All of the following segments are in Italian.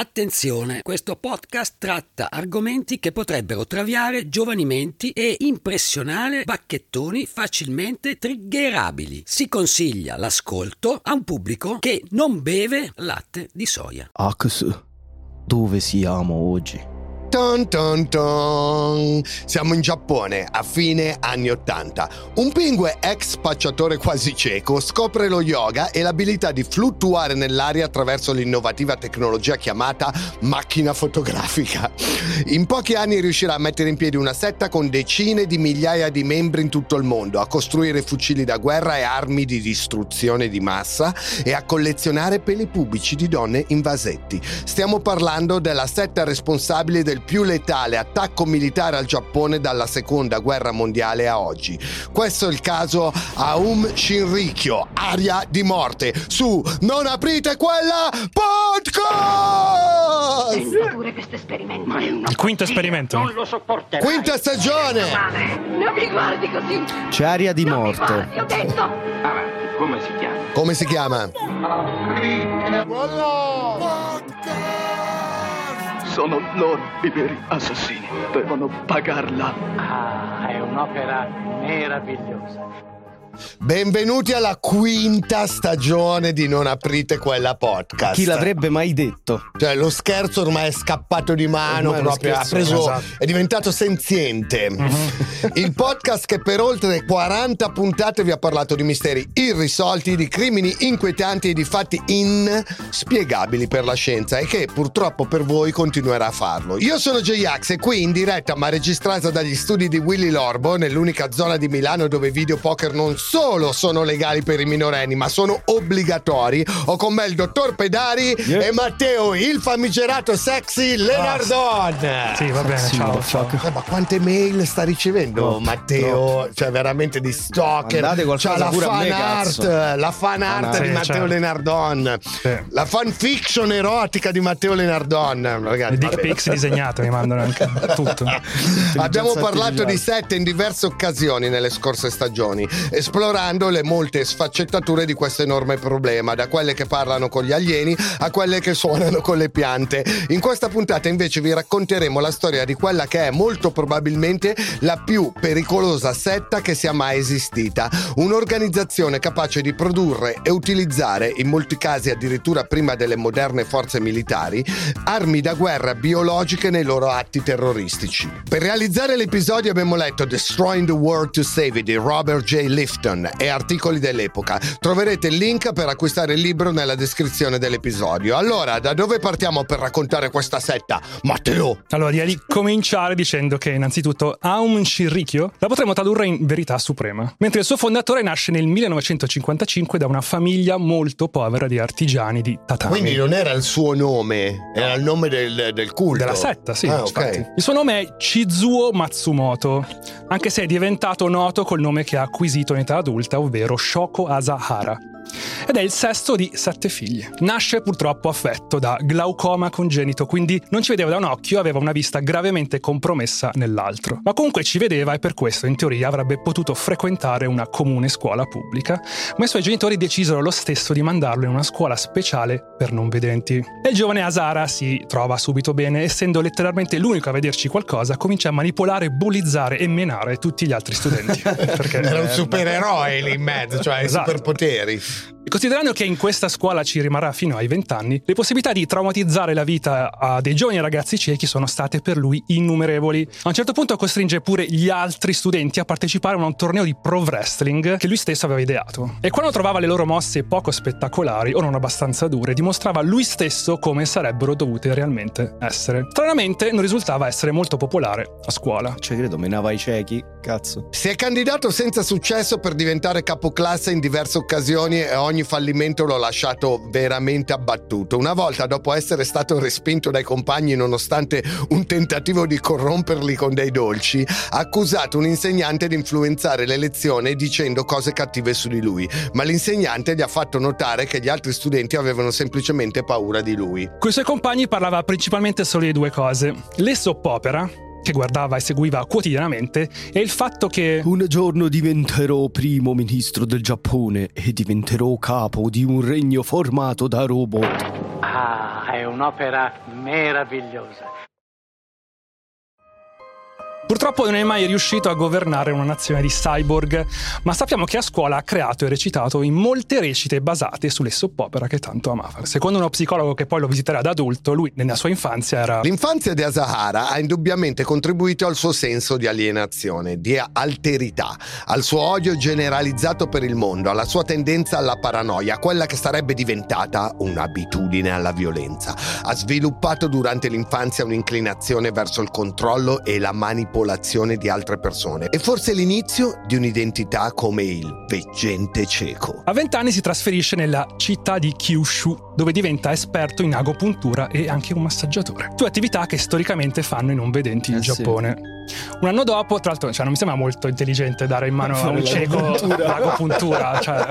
Attenzione, questo podcast tratta argomenti che potrebbero traviare giovani menti e impressionare bacchettoni facilmente triggerabili. Si consiglia l'ascolto a un pubblico che non beve latte di soia. Ax, dove siamo oggi? Ton ton ton. Siamo in Giappone a fine anni 80. Un pingue ex spacciatore quasi cieco scopre lo yoga e l'abilità di fluttuare nell'aria attraverso l'innovativa tecnologia chiamata macchina fotografica. In pochi anni riuscirà a mettere in piedi una setta con decine di migliaia di membri in tutto il mondo, a costruire fucili da guerra e armi di distruzione di massa e a collezionare peli pubblici di donne in vasetti. Stiamo parlando della setta responsabile del più letale attacco militare al Giappone dalla seconda guerra mondiale a oggi. Questo è il caso Aum Shinrikyo, aria di morte, su Non aprite quella podcast! Pure questo esperimento. Ma è una Il quinto esperimento. Non lo sopporterò. Quinta stagione! Non mi guardi così. C'è aria di Non mi morte. guardi, ho detto. Avanti, come si chiama? Come si chiama? Sono loro i veri assassini. Devono pagarla. Ah, è un'opera meravigliosa. Benvenuti alla quinta stagione di Non aprite quella podcast. Chi l'avrebbe mai detto? Cioè, lo scherzo ormai è scappato di mano, Ormai proprio, ha scherzo, preso, esatto. è diventato senziente. Il podcast che per oltre 40 puntate vi ha parlato di misteri irrisolti, di crimini inquietanti e di fatti inspiegabili per la scienza e che purtroppo per voi continuerà a farlo. Io sono J-Ax e qui in diretta ma registrata dagli studi di Willy Lorbo, nell'unica zona di Milano dove i videopoker non solo sono legali per i minorenni ma sono obbligatori, ho con me il dottor Pedari Yeah. e Matteo, il famigerato sexy Lenardon. Sì, va bene, Sì, ciao. motherfucker. Eh, ma quante mail sta ricevendo Troppo, Matteo? Cioè, veramente di stalker. C'ha la fan me, art, cazzo. la fan art Fan di. Matteo certo. Lenardon, Sì. la fanfiction erotica di Matteo Lenardon. Ragazzi, Le dick pics disegnate mi mandano anche tutto. Abbiamo parlato di sette in diverse occasioni nelle scorse stagioni, esplorando le molte sfaccettature di questo enorme problema, da quelle che parlano con gli alieni a quelle che suonano con le piante. In questa puntata invece vi racconteremo la storia di quella che è molto probabilmente la più pericolosa setta che sia mai esistita, un'organizzazione capace di produrre e utilizzare, in molti casi addirittura prima delle moderne forze militari, armi da guerra biologiche nei loro atti terroristici. Per realizzare l'episodio abbiamo letto Destroying the World to Save It di Robert J. Lifton e articoli dell'epoca. Troverete il link per acquistare il libro nella descrizione dell'episodio. Allora, da dove partiamo per raccontare questa setta? Matteo! Allora, direi di cominciare dicendo che innanzitutto Aum Shinrikyo la potremmo tradurre in verità suprema, mentre il suo fondatore nasce nel 1955 da una famiglia molto povera di artigiani di tatami. Quindi non era il suo nome, era il nome del, del culto. Della setta, sì. Ah, infatti. ok. Il suo nome è Chizuo Matsumoto, anche se è diventato noto col nome che ha acquisito in età adulta, ovvero Shoko Asahara. Ed è il sesto di sette figli. Nasce purtroppo affetto da glaucoma congenito, quindi non ci vedeva da un occhio, aveva una vista gravemente compromessa nell'altro. Ma comunque ci vedeva e per questo in teoria avrebbe potuto frequentare una comune scuola pubblica, ma i suoi genitori decisero lo stesso di mandarlo in una scuola speciale per non vedenti. E il giovane Asara si trova subito bene, essendo letteralmente l'unico a vederci qualcosa, comincia a manipolare, bullizzare e menare tutti gli altri studenti. Perché Era un supereroe lì in mezzo, cioè Esatto. superpoteri. Considerando che in questa scuola ci rimarrà fino ai 20 anni, le possibilità di traumatizzare la vita a dei giovani ragazzi ciechi sono state per lui innumerevoli. A un certo punto costringe pure gli altri studenti a partecipare a un torneo di pro wrestling che lui stesso aveva ideato. E quando trovava le loro mosse poco spettacolari o non abbastanza dure, dimostrava lui stesso come sarebbero dovute realmente essere. Stranamente non risultava essere molto popolare a scuola. Ci credo, menava i ciechi, cazzo. Si è candidato senza successo per diventare capoclasse in diverse occasioni e ogni fallimento l'ha lasciato veramente abbattuto. Una volta, dopo essere stato respinto dai compagni nonostante un tentativo di corromperli con dei dolci, ha accusato un insegnante di influenzare le lezioni dicendo cose cattive su di lui, ma l'insegnante gli ha fatto notare che gli altri studenti avevano semplicemente paura di lui. Con i suoi compagni parlava principalmente solo di due cose. Le soppopera, che guardava e seguiva quotidianamente, e il fatto che Un giorno diventerò primo ministro del Giappone e diventerò capo di un regno formato da robot. Ah, è un'opera meravigliosa. Purtroppo non è mai riuscito a governare una nazione di cyborg, ma sappiamo che a scuola ha creato e recitato in molte recite basate sulle soppopera che tanto amava. Secondo uno psicologo che poi lo visiterà da adulto, lui nella sua infanzia era... L'infanzia di Asahara ha indubbiamente contribuito al suo senso di alienazione, di alterità, al suo odio generalizzato per il mondo, alla sua tendenza alla paranoia, quella che sarebbe diventata un'abitudine alla violenza. Ha sviluppato durante l'infanzia un'inclinazione verso il controllo e la manipolazione di altre persone e forse l'inizio di un'identità come il veggente cieco. A vent'anni si trasferisce nella città di Kyushu, dove diventa esperto in agopuntura e anche un massaggiatore. Due attività che storicamente fanno i non vedenti in Eh sì. Giappone. Un anno dopo, tra l'altro, cioè, non mi sembra molto intelligente dare in mano a un cieco l'agopuntura, cioè,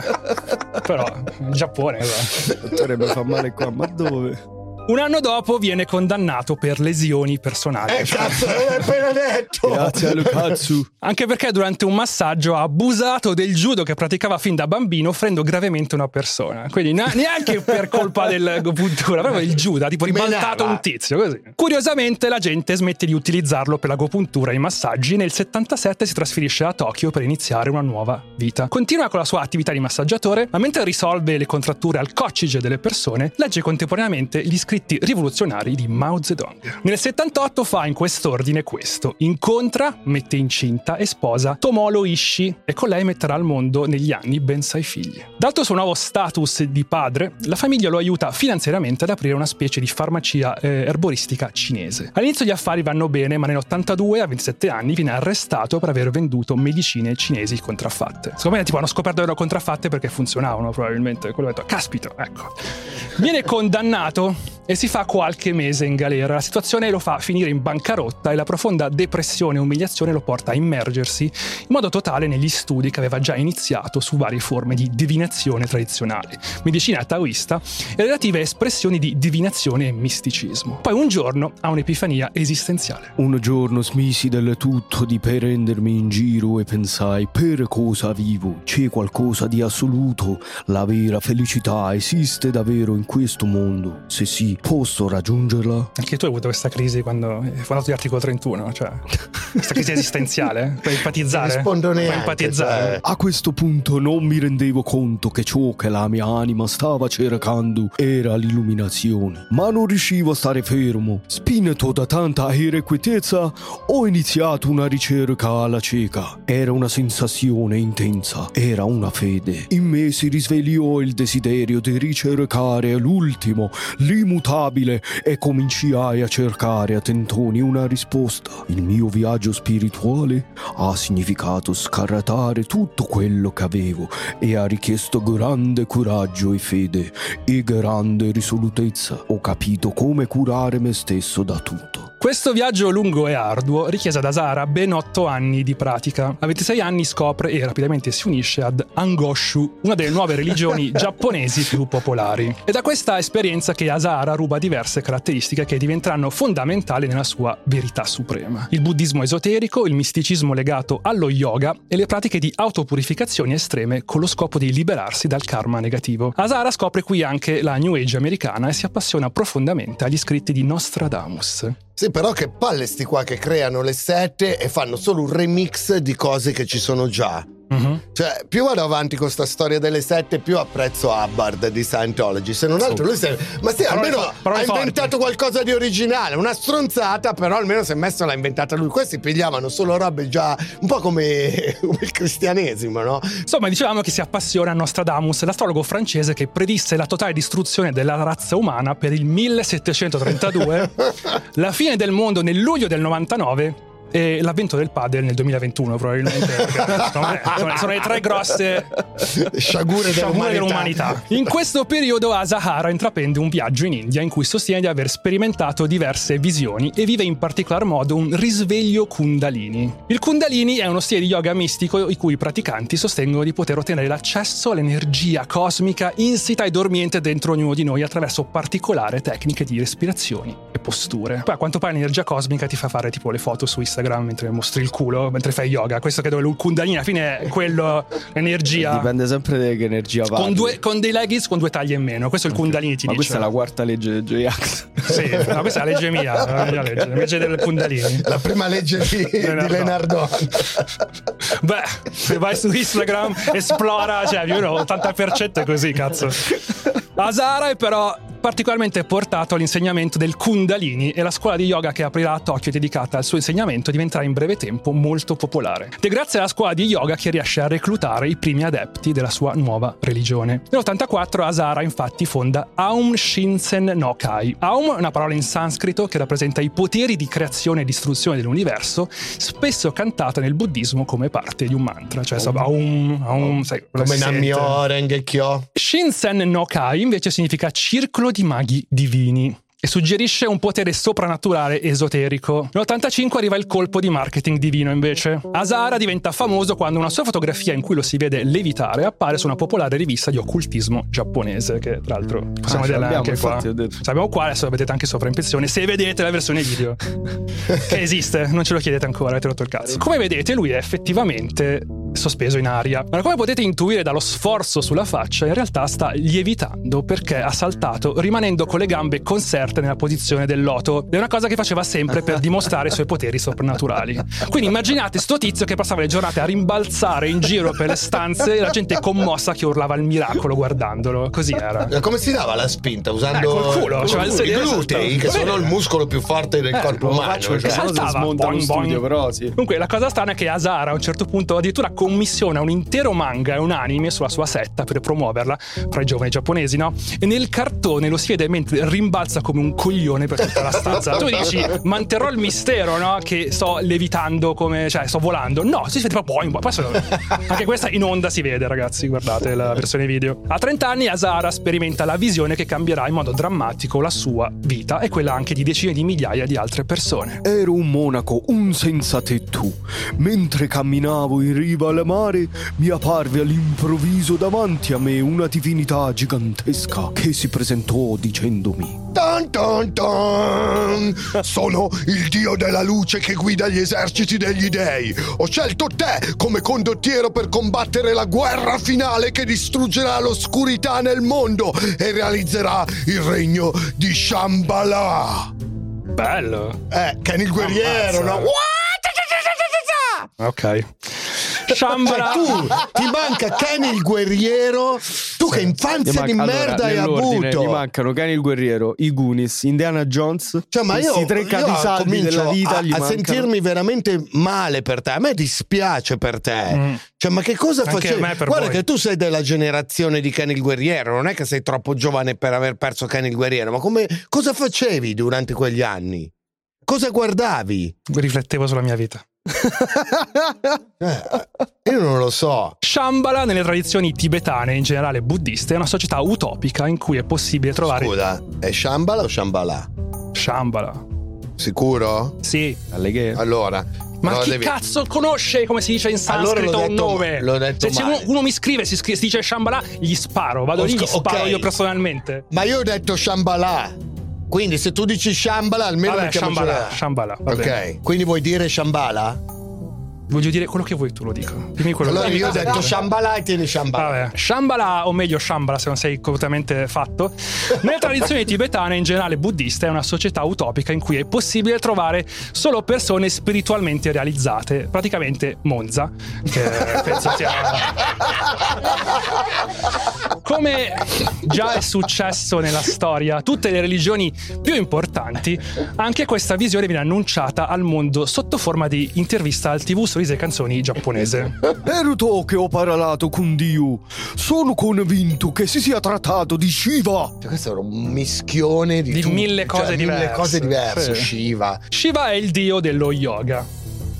però in Giappone. Dovrebbe far male qua, ma dove? Un anno dopo viene condannato per lesioni personali. Eh cazzo, l'hai appena detto! Grazie a Lucazzu. Anche perché durante un massaggio ha abusato del judo che praticava fin da bambino, offrendo gravemente una persona. Quindi neanche per colpa dell'agopuntura, proprio il judo, ha tipo ribaltato un tizio. Così. Curiosamente, la gente smette di utilizzarlo per l'agopuntura e i massaggi. e Nel 77 si trasferisce a Tokyo per iniziare una nuova vita. Continua con la sua attività di massaggiatore, ma mentre risolve le contratture al coccige delle persone, legge contemporaneamente gli scritti rivoluzionari di Mao Zedong. Nel 78 fa in quest'ordine questo: incontra, mette incinta e sposa Tomolo Ishii e con lei metterà al mondo negli anni ben sei figli. Dato il suo nuovo status di padre, la famiglia lo aiuta finanziariamente ad aprire una specie di farmacia eh, erboristica cinese. All'inizio gli affari vanno bene, ma nell'82 a 27 anni viene arrestato per aver venduto medicine cinesi contraffatte. Secondo me tipo hanno scoperto che erano contraffatte perché funzionavano probabilmente. Quello ha detto, caspita, ecco. Viene condannato e si fa qualche mese in galera. La situazione lo fa finire in bancarotta e la profonda depressione e umiliazione lo porta a immergersi in modo totale negli studi che aveva già iniziato su varie forme di divinazione tradizionale, medicina taoista e relative espressioni di divinazione e misticismo. Poi un giorno ha un'epifania esistenziale. Un giorno smisi del tutto di prendermi in giro e pensai per cosa vivo? C'è qualcosa di assoluto? La vera felicità esiste davvero in questo mondo? Se sì, posso raggiungerla? Anche tu hai avuto questa crisi quando hai fondato l'articolo 31, cioè questa crisi esistenziale? Puoi empatizzare? Non rispondo Puoi neanche, empatizzare? cioè. A questo punto non mi rendevo conto che ciò che la mia anima stava cercando era l'illuminazione, ma non riuscivo a stare fermo. Spinto da tanta irrequietezza, ho iniziato una ricerca alla cieca. Era una sensazione intensa, era una fede. In me si risvegliò il desiderio di ricercare l'ultimo, l'immutabile, e cominciai a cercare a tentoni una risposta. Il mio viaggio spirituale ha significato scartare tutto quello che avevo e ha richiesto grande coraggio e fede e grande risolutezza. Ho capito come curare me stesso da tutto. Questo viaggio lungo e arduo richiese ad Asara ben 8 anni di pratica. A 26 anni scopre e rapidamente si unisce ad Angoshu, una delle nuove religioni giapponesi più popolari. È da questa esperienza che Asara ruba diverse caratteristiche che diventeranno fondamentali nella sua verità suprema. Il buddismo esoterico, il misticismo legato allo yoga e le pratiche di autopurificazioni estreme con lo scopo di liberarsi dal karma negativo. Asara scopre qui anche la New Age americana e si appassiona profondamente agli scritti di Nostradamus. Sì, però che palle sti qua che creano le sette e fanno solo un remix di cose che ci sono già. Mhm. Cioè, più vado avanti con sta storia delle sette, più apprezzo Hubbard di Scientology. Se non altro, lui è. Ma sì, almeno fo- parole ha inventato qualcosa di originale. Una stronzata, però almeno è messo l'ha inventata lui. Questi pigliavano solo robe già un po' come, come il cristianesimo, no? Insomma, dicevamo che si appassiona a Nostradamus, l'astrologo francese che predisse la totale distruzione della razza umana per il 1732, la fine del mondo nel luglio del 99 e l'avvento del padel nel 2021 probabilmente. sono- sono le tre grosse Sciagure sciagure dell'umanità. dell'umanità. In questo periodo Asahara intraprende un viaggio in India in cui sostiene di aver sperimentato diverse visioni e vive in particolar modo un risveglio kundalini. Il kundalini è uno stile di yoga mistico i cui praticanti sostengono di poter ottenere l'accesso all'energia cosmica insita e dormiente dentro ognuno di noi attraverso particolari tecniche di respirazioni e posture. Poi a quanto pare l'energia cosmica ti fa fare tipo le foto su Instagram Instagram mentre mostri il culo, mentre fai yoga. Questo credo il Kundalini alla fine è quello, l'energia. Dipende sempre da che energia va. Con, due- con dei leggings con due taglie in meno. Questo è il Kundalini ti Ma dice. questa è la quarta legge di J-Ax. Sì, no, questa è la legge mia, la mia legge, la legge del Kundalini. La prima legge di, di Leonardo. Leonardo. Beh, se vai su Instagram, esplora, cioè, più o meno 80% è così, cazzo. Asara è però particolarmente portato all'insegnamento del Kundalini e la scuola di yoga che aprirà a Tokyo dedicata al suo insegnamento diventerà in breve tempo molto popolare. Ed è grazie alla scuola di yoga che riesce a reclutare i primi adepti della sua nuova religione. Nell'84 Asara infatti fonda Aum Shinsen no Kai. Aum è una parola in sanscrito che rappresenta i poteri di creazione e distruzione dell'universo, spesso cantata nel buddismo come parte di un mantra, cioè so, Aum, Aum, sai, Come. Namyo, Rengekyo. Shinsen no Kai invece significa circolo di maghi divini e suggerisce un potere soprannaturale esoterico. Nell'85 arriva il colpo di marketing divino invece. Asara diventa famoso quando una sua fotografia in cui lo si vede levitare appare su una popolare rivista di occultismo giapponese che tra l'altro possiamo Ah, vederla anche qua. Sappiamo qua, adesso la vedete anche sopra in impressione se vedete la versione video che esiste, non ce lo chiedete ancora, avete rotto il cazzo. Come vedete lui è effettivamente sospeso in aria. Ma come potete intuire dallo sforzo sulla faccia, in realtà sta lievitando perché ha saltato rimanendo con le gambe conserte nella posizione del loto. È una cosa che faceva sempre per dimostrare i suoi poteri soprannaturali. Quindi immaginate sto tizio che passava le giornate a rimbalzare in giro per le stanze e la gente commossa che urlava il miracolo guardandolo. Così era. Come si dava la spinta? Usando Eh, col culo, cioè il i sedere glutei, che sono il muscolo più forte del Eh, corpo umano. faccio cioè. saltava, boing, boing. studio, però sì. Comunque, la cosa strana è che Asara a un certo punto addirittura commissiona un intero manga e un anime sulla sua setta per promuoverla fra i giovani giapponesi, no? E nel cartone lo si vede mentre rimbalza come un coglione per tutta la stanza. tu dici, manterrò il mistero, no? Che sto levitando come, cioè, sto volando. No, si vede proprio sono- Anche questa in onda si vede, ragazzi. Guardate la versione video. A 30 anni, Asara sperimenta la visione che cambierà in modo drammatico la sua vita e quella anche di decine di migliaia di altre persone. Ero un monaco, un senza tetto. Mentre camminavo in riva al mare, mi apparve all'improvviso davanti a me una divinità gigantesca che si presentò dicendomi: Tan, tan, tan. Sono il dio della luce che guida gli eserciti degli dei. Ho scelto te come condottiero per combattere la guerra finale che distruggerà l'oscurità nel mondo e realizzerà il regno di Shambhala. Bello. Eh, Ken il guerriero, Ammazza. no? Ok. Shambhala. Tu ti manca Ken il guerriero, tu che infanzia di allora, merda hai nell'ordine, avuto. Mi mancano Kenny il guerriero, i Goonies, Indiana Jones. Cioè, ma io, questi tre io capisaldi comincio della vita a, gli a sentirmi veramente male per te. A me dispiace per te. Mm. Cioè, ma che cosa Anche facevi? Guarda voi. che tu sei della generazione di Ken il guerriero, non è che sei troppo giovane per aver perso Ken il guerriero, ma come, cosa facevi durante quegli anni? Cosa guardavi? Riflettevo sulla mia vita. Eh, io non lo so. Shambhala, nelle tradizioni tibetane e in generale buddiste, è una società utopica in cui è possibile trovare. Scusa, è Shambhala o Shambhala? Shambhala. Sicuro? Sì. Alleghe. Allora. Ma allora chi devi- cazzo conosce come si dice in Allora sanscrito l'ho un nome? l'ho detto se se male. uno, uno mi scrive, si, scri- si dice Shambhala, gli sparo. Vado lì, gli Ok. sparo io personalmente. Ma io ho detto Shambhala. Quindi se tu dici Shambhala, almeno Vabbè, mettiamoci Shambhala. Shambhala. Ok, quindi vuoi dire Shambhala? Voglio dire quello che vuoi, tu lo dico. Dimmi quello Allora che io ho vuoi. detto Shambhala e tieni Shambhala. Vabbè, Shambhala, o meglio Shambhala se non sei completamente fatto, nelle tradizioni tibetane e in generale buddiste è una società utopica in cui è possibile trovare solo persone spiritualmente realizzate, praticamente Monza, che penso sia... Come già è successo nella storia, tutte le religioni più importanti, anche questa visione viene annunciata al mondo sotto forma di intervista al TV sorrisi e canzoni giapponese. Ero che ho parlato con Dio. Sono convinto che si sia trattato di Shiva. Cioè, questo era un mischione di, Di mille cose cioè, Mille diverse. cose diverse, Sì. Shiva. Shiva è il dio dello yoga.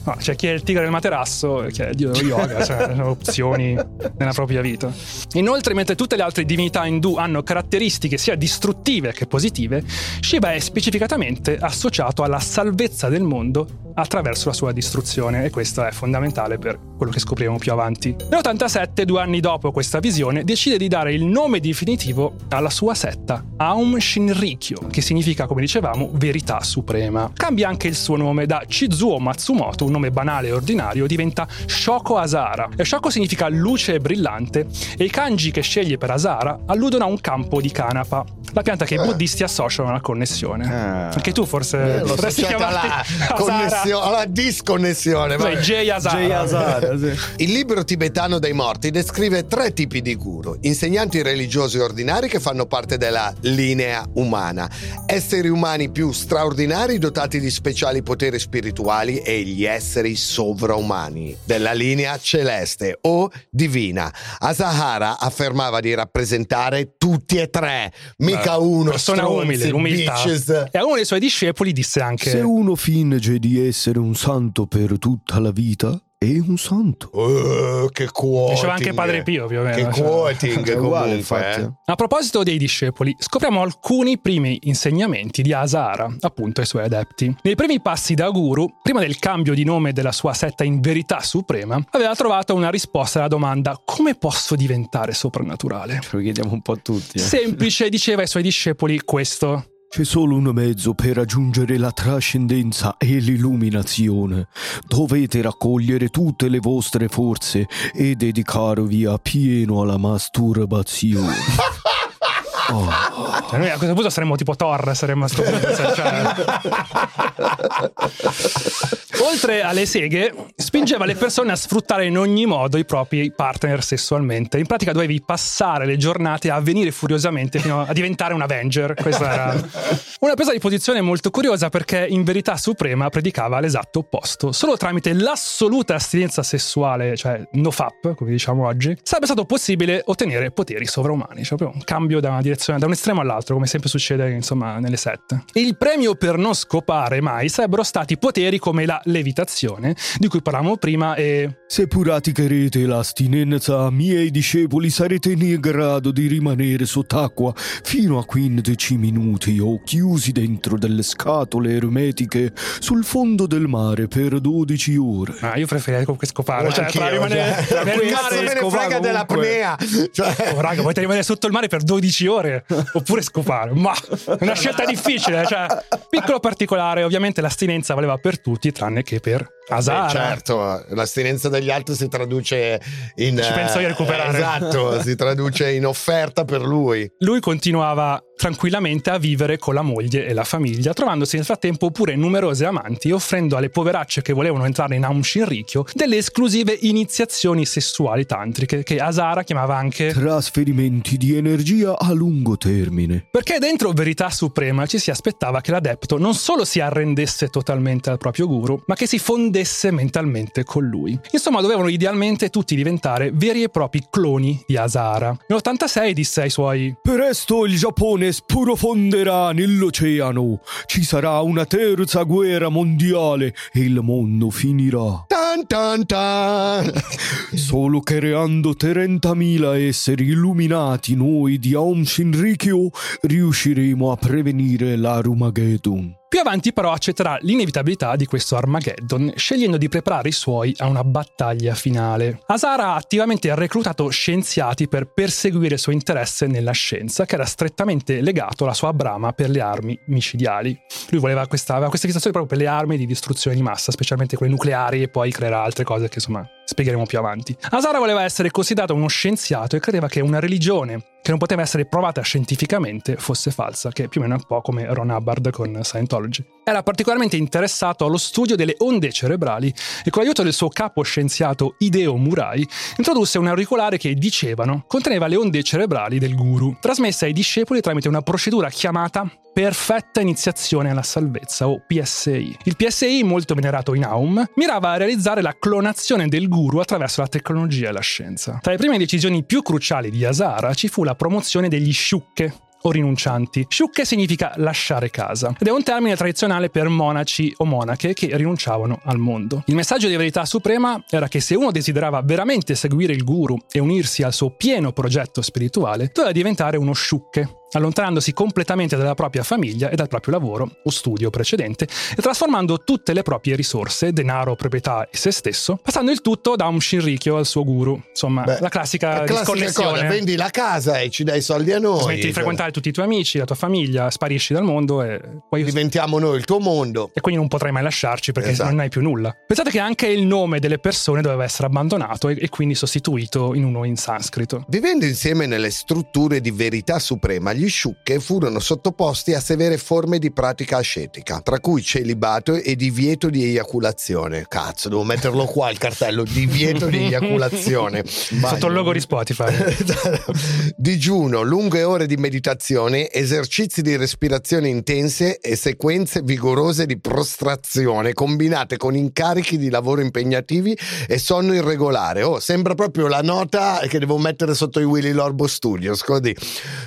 No, c'è chi è il tigre del materasso e chi è il dio dello yoga, cioè opzioni nella propria vita. Inoltre, mentre tutte le altre divinità indù hanno caratteristiche sia distruttive che positive, Shiva è specificatamente associato alla salvezza del mondo attraverso la sua distruzione e questo è fondamentale per quello che scopriremo più avanti. Nell'87, due anni dopo questa visione, decide di dare il nome definitivo alla sua setta, Aum Shinrikyo, che significa, come dicevamo, verità suprema. Cambia anche il suo nome da Chizuo Matsumoto, un nome banale e ordinario, diventa Shoko Asara. E Shoko significa luce brillante e i kanji che sceglie per Asara alludono a un campo di canapa, la pianta che i buddisti associano alla connessione. Ah. Anche tu forse Eh, potresti alla, chiamarti Asara. connessio- alla disconnessione. Vabbè. Jay Asara. Jay Asara, sì. Il libro tibetano dei morti descrive tre tipi di guru, insegnanti religiosi ordinari che fanno parte della linea umana, esseri umani più straordinari dotati di speciali poteri spirituali e gli esseri sovraumani della linea celeste o divina. Asahara affermava di rappresentare tutti e tre, mica uno, persona stronzi, umile, l'umiltà. bitches. E a uno dei suoi discepoli disse anche: Se uno finge di essere un santo per tutta la vita, è un santo. Oh, che quoting. Diceva anche Padre Pio, più o meno, Che cioè. quoting È uguale, infatti. eh. A proposito dei discepoli, scopriamo alcuni primi insegnamenti di Asara, appunto ai suoi adepti. Nei primi passi da guru, prima del cambio di nome della sua setta in verità suprema, aveva trovato una risposta alla domanda come posso diventare soprannaturale? Ce lo chiediamo un po' a tutti. eh. Semplice, diceva ai suoi discepoli questo. C'è solo un mezzo per raggiungere la trascendenza e l'illuminazione. Dovete raccogliere tutte le vostre forze e dedicarvi a pieno alla masturbazione. Cioè, noi a questo punto saremmo tipo Thor, saremmo a sto punto, cioè. Oltre alle seghe, spingeva le persone a sfruttare in ogni modo i propri partner sessualmente. In pratica dovevi passare le giornate a venire furiosamente fino a diventare un Avenger. Questa era una presa di posizione molto curiosa perché in verità suprema predicava l'esatto opposto. Solo tramite l'assoluta astinenza sessuale, cioè no fap, come diciamo oggi, sarebbe stato possibile ottenere poteri sovraumani. Cioè proprio un cambio da una direzione, da un estremo all'altro, come sempre succede insomma nelle sette. Il premio per non scopare mai sarebbero stati poteri come la levitazione, di cui parlavamo prima, e Se praticherete l'astinenza, miei discepoli sarete in grado di rimanere sott'acqua fino a 15 minuti o chiusi dentro delle scatole ermetiche sul fondo del mare per 12 ore. ah, io preferirei comunque scopare. Cioè, Anch'io, tra rimanere cioè, nel mare cazzo me ne frega dell'apnea? Cioè, Oh, raga, volete rimanere sotto il mare per 12 ore oppure scopare? Ma è una scelta difficile. Cioè, piccolo particolare, ovviamente l'astinenza valeva per tutti, tranne che per Asara. Eh, certo, l'astinenza degli altri si traduce in... Ci penso io a recuperare. eh, Esatto, si traduce in offerta per lui. Lui continuava tranquillamente a vivere con la moglie e la famiglia, trovandosi nel frattempo pure numerose amanti, offrendo alle poveracce che volevano entrare in Aum Shinrikyo delle esclusive iniziazioni sessuali tantriche, che Asara chiamava anche Trasferimenti di energia a lungo termine. Perché dentro Verità Suprema ci si aspettava che l'adepto non solo si arrendesse totalmente al proprio guru, ma che si fondesse mentalmente con lui. Insomma, dovevano idealmente tutti diventare veri e propri cloni di Asara. Nell'86 disse ai suoi Presto il Giappone sprofonderà nell'oceano. Ci sarà una terza guerra mondiale e il mondo finirà. Tan tan tan. Solo creando 30.000 esseri illuminati noi di Aum Shinrikyo riusciremo a prevenire l'Arumageddon. Più avanti però accetterà l'inevitabilità di questo Armageddon, scegliendo di preparare i suoi a una battaglia finale. Asara ha attivamente reclutato scienziati per perseguire il suo interesse nella scienza, che era strettamente legato alla sua brama per le armi micidiali. Lui voleva questa, aveva questa fissazione proprio per le armi di distruzione di massa, specialmente quelle nucleari, e poi creerà altre cose che insomma spiegheremo più avanti. Asara voleva essere considerato uno scienziato e credeva che una religione che non poteva essere provata scientificamente fosse falsa, che più o meno è un po' come Ron Hubbard con Scientology. Era particolarmente interessato allo studio delle onde cerebrali e con l'aiuto del suo capo scienziato Hideo Murai introdusse un auricolare che, dicevano, conteneva le onde cerebrali del guru, trasmesse ai discepoli tramite una procedura chiamata Perfetta iniziazione alla salvezza o PSI. Il PSI, molto venerato in Aum, mirava a realizzare la clonazione del guru attraverso la tecnologia e la scienza. Tra le prime decisioni più cruciali di Asara ci fu la promozione degli sciucche, o rinuncianti. Sciucche significa lasciare casa ed è un termine tradizionale per monaci o monache che rinunciavano al mondo. Il messaggio di verità suprema era che se uno desiderava veramente seguire il guru e unirsi al suo pieno progetto spirituale, doveva diventare uno sciucche, allontanandosi completamente dalla propria famiglia e dal proprio lavoro o studio precedente e trasformando tutte le proprie risorse, denaro, proprietà e se stesso, passando il tutto da un shinrikyo al suo guru. Insomma, Beh, la classica, La classica disconnessione. cosa, vendi la casa e ci dai i soldi a noi. Smetti di frequentare tutti i tuoi amici, la tua famiglia, sparisci dal mondo e poi Diventiamo noi il tuo mondo. e quindi non potrai mai lasciarci perché Esatto. non hai più nulla. Pensate che anche il nome delle persone doveva essere abbandonato e, e quindi sostituito in uno in sanscrito. Vivendo insieme nelle strutture di verità suprema, gli sciucche furono sottoposti a severe forme di pratica ascetica, tra cui celibato e divieto di eiaculazione. Cazzo, devo metterlo qua il cartello, divieto di eiaculazione. Sotto il logo di Spotify. Digiuno, lunghe ore di meditazione, esercizi di respirazione intense e sequenze vigorose di prostrazione combinate con incarichi di lavoro impegnativi e sonno irregolare. Oh, sembra proprio la nota che devo mettere sotto i Willy Lorbo Studios. Così.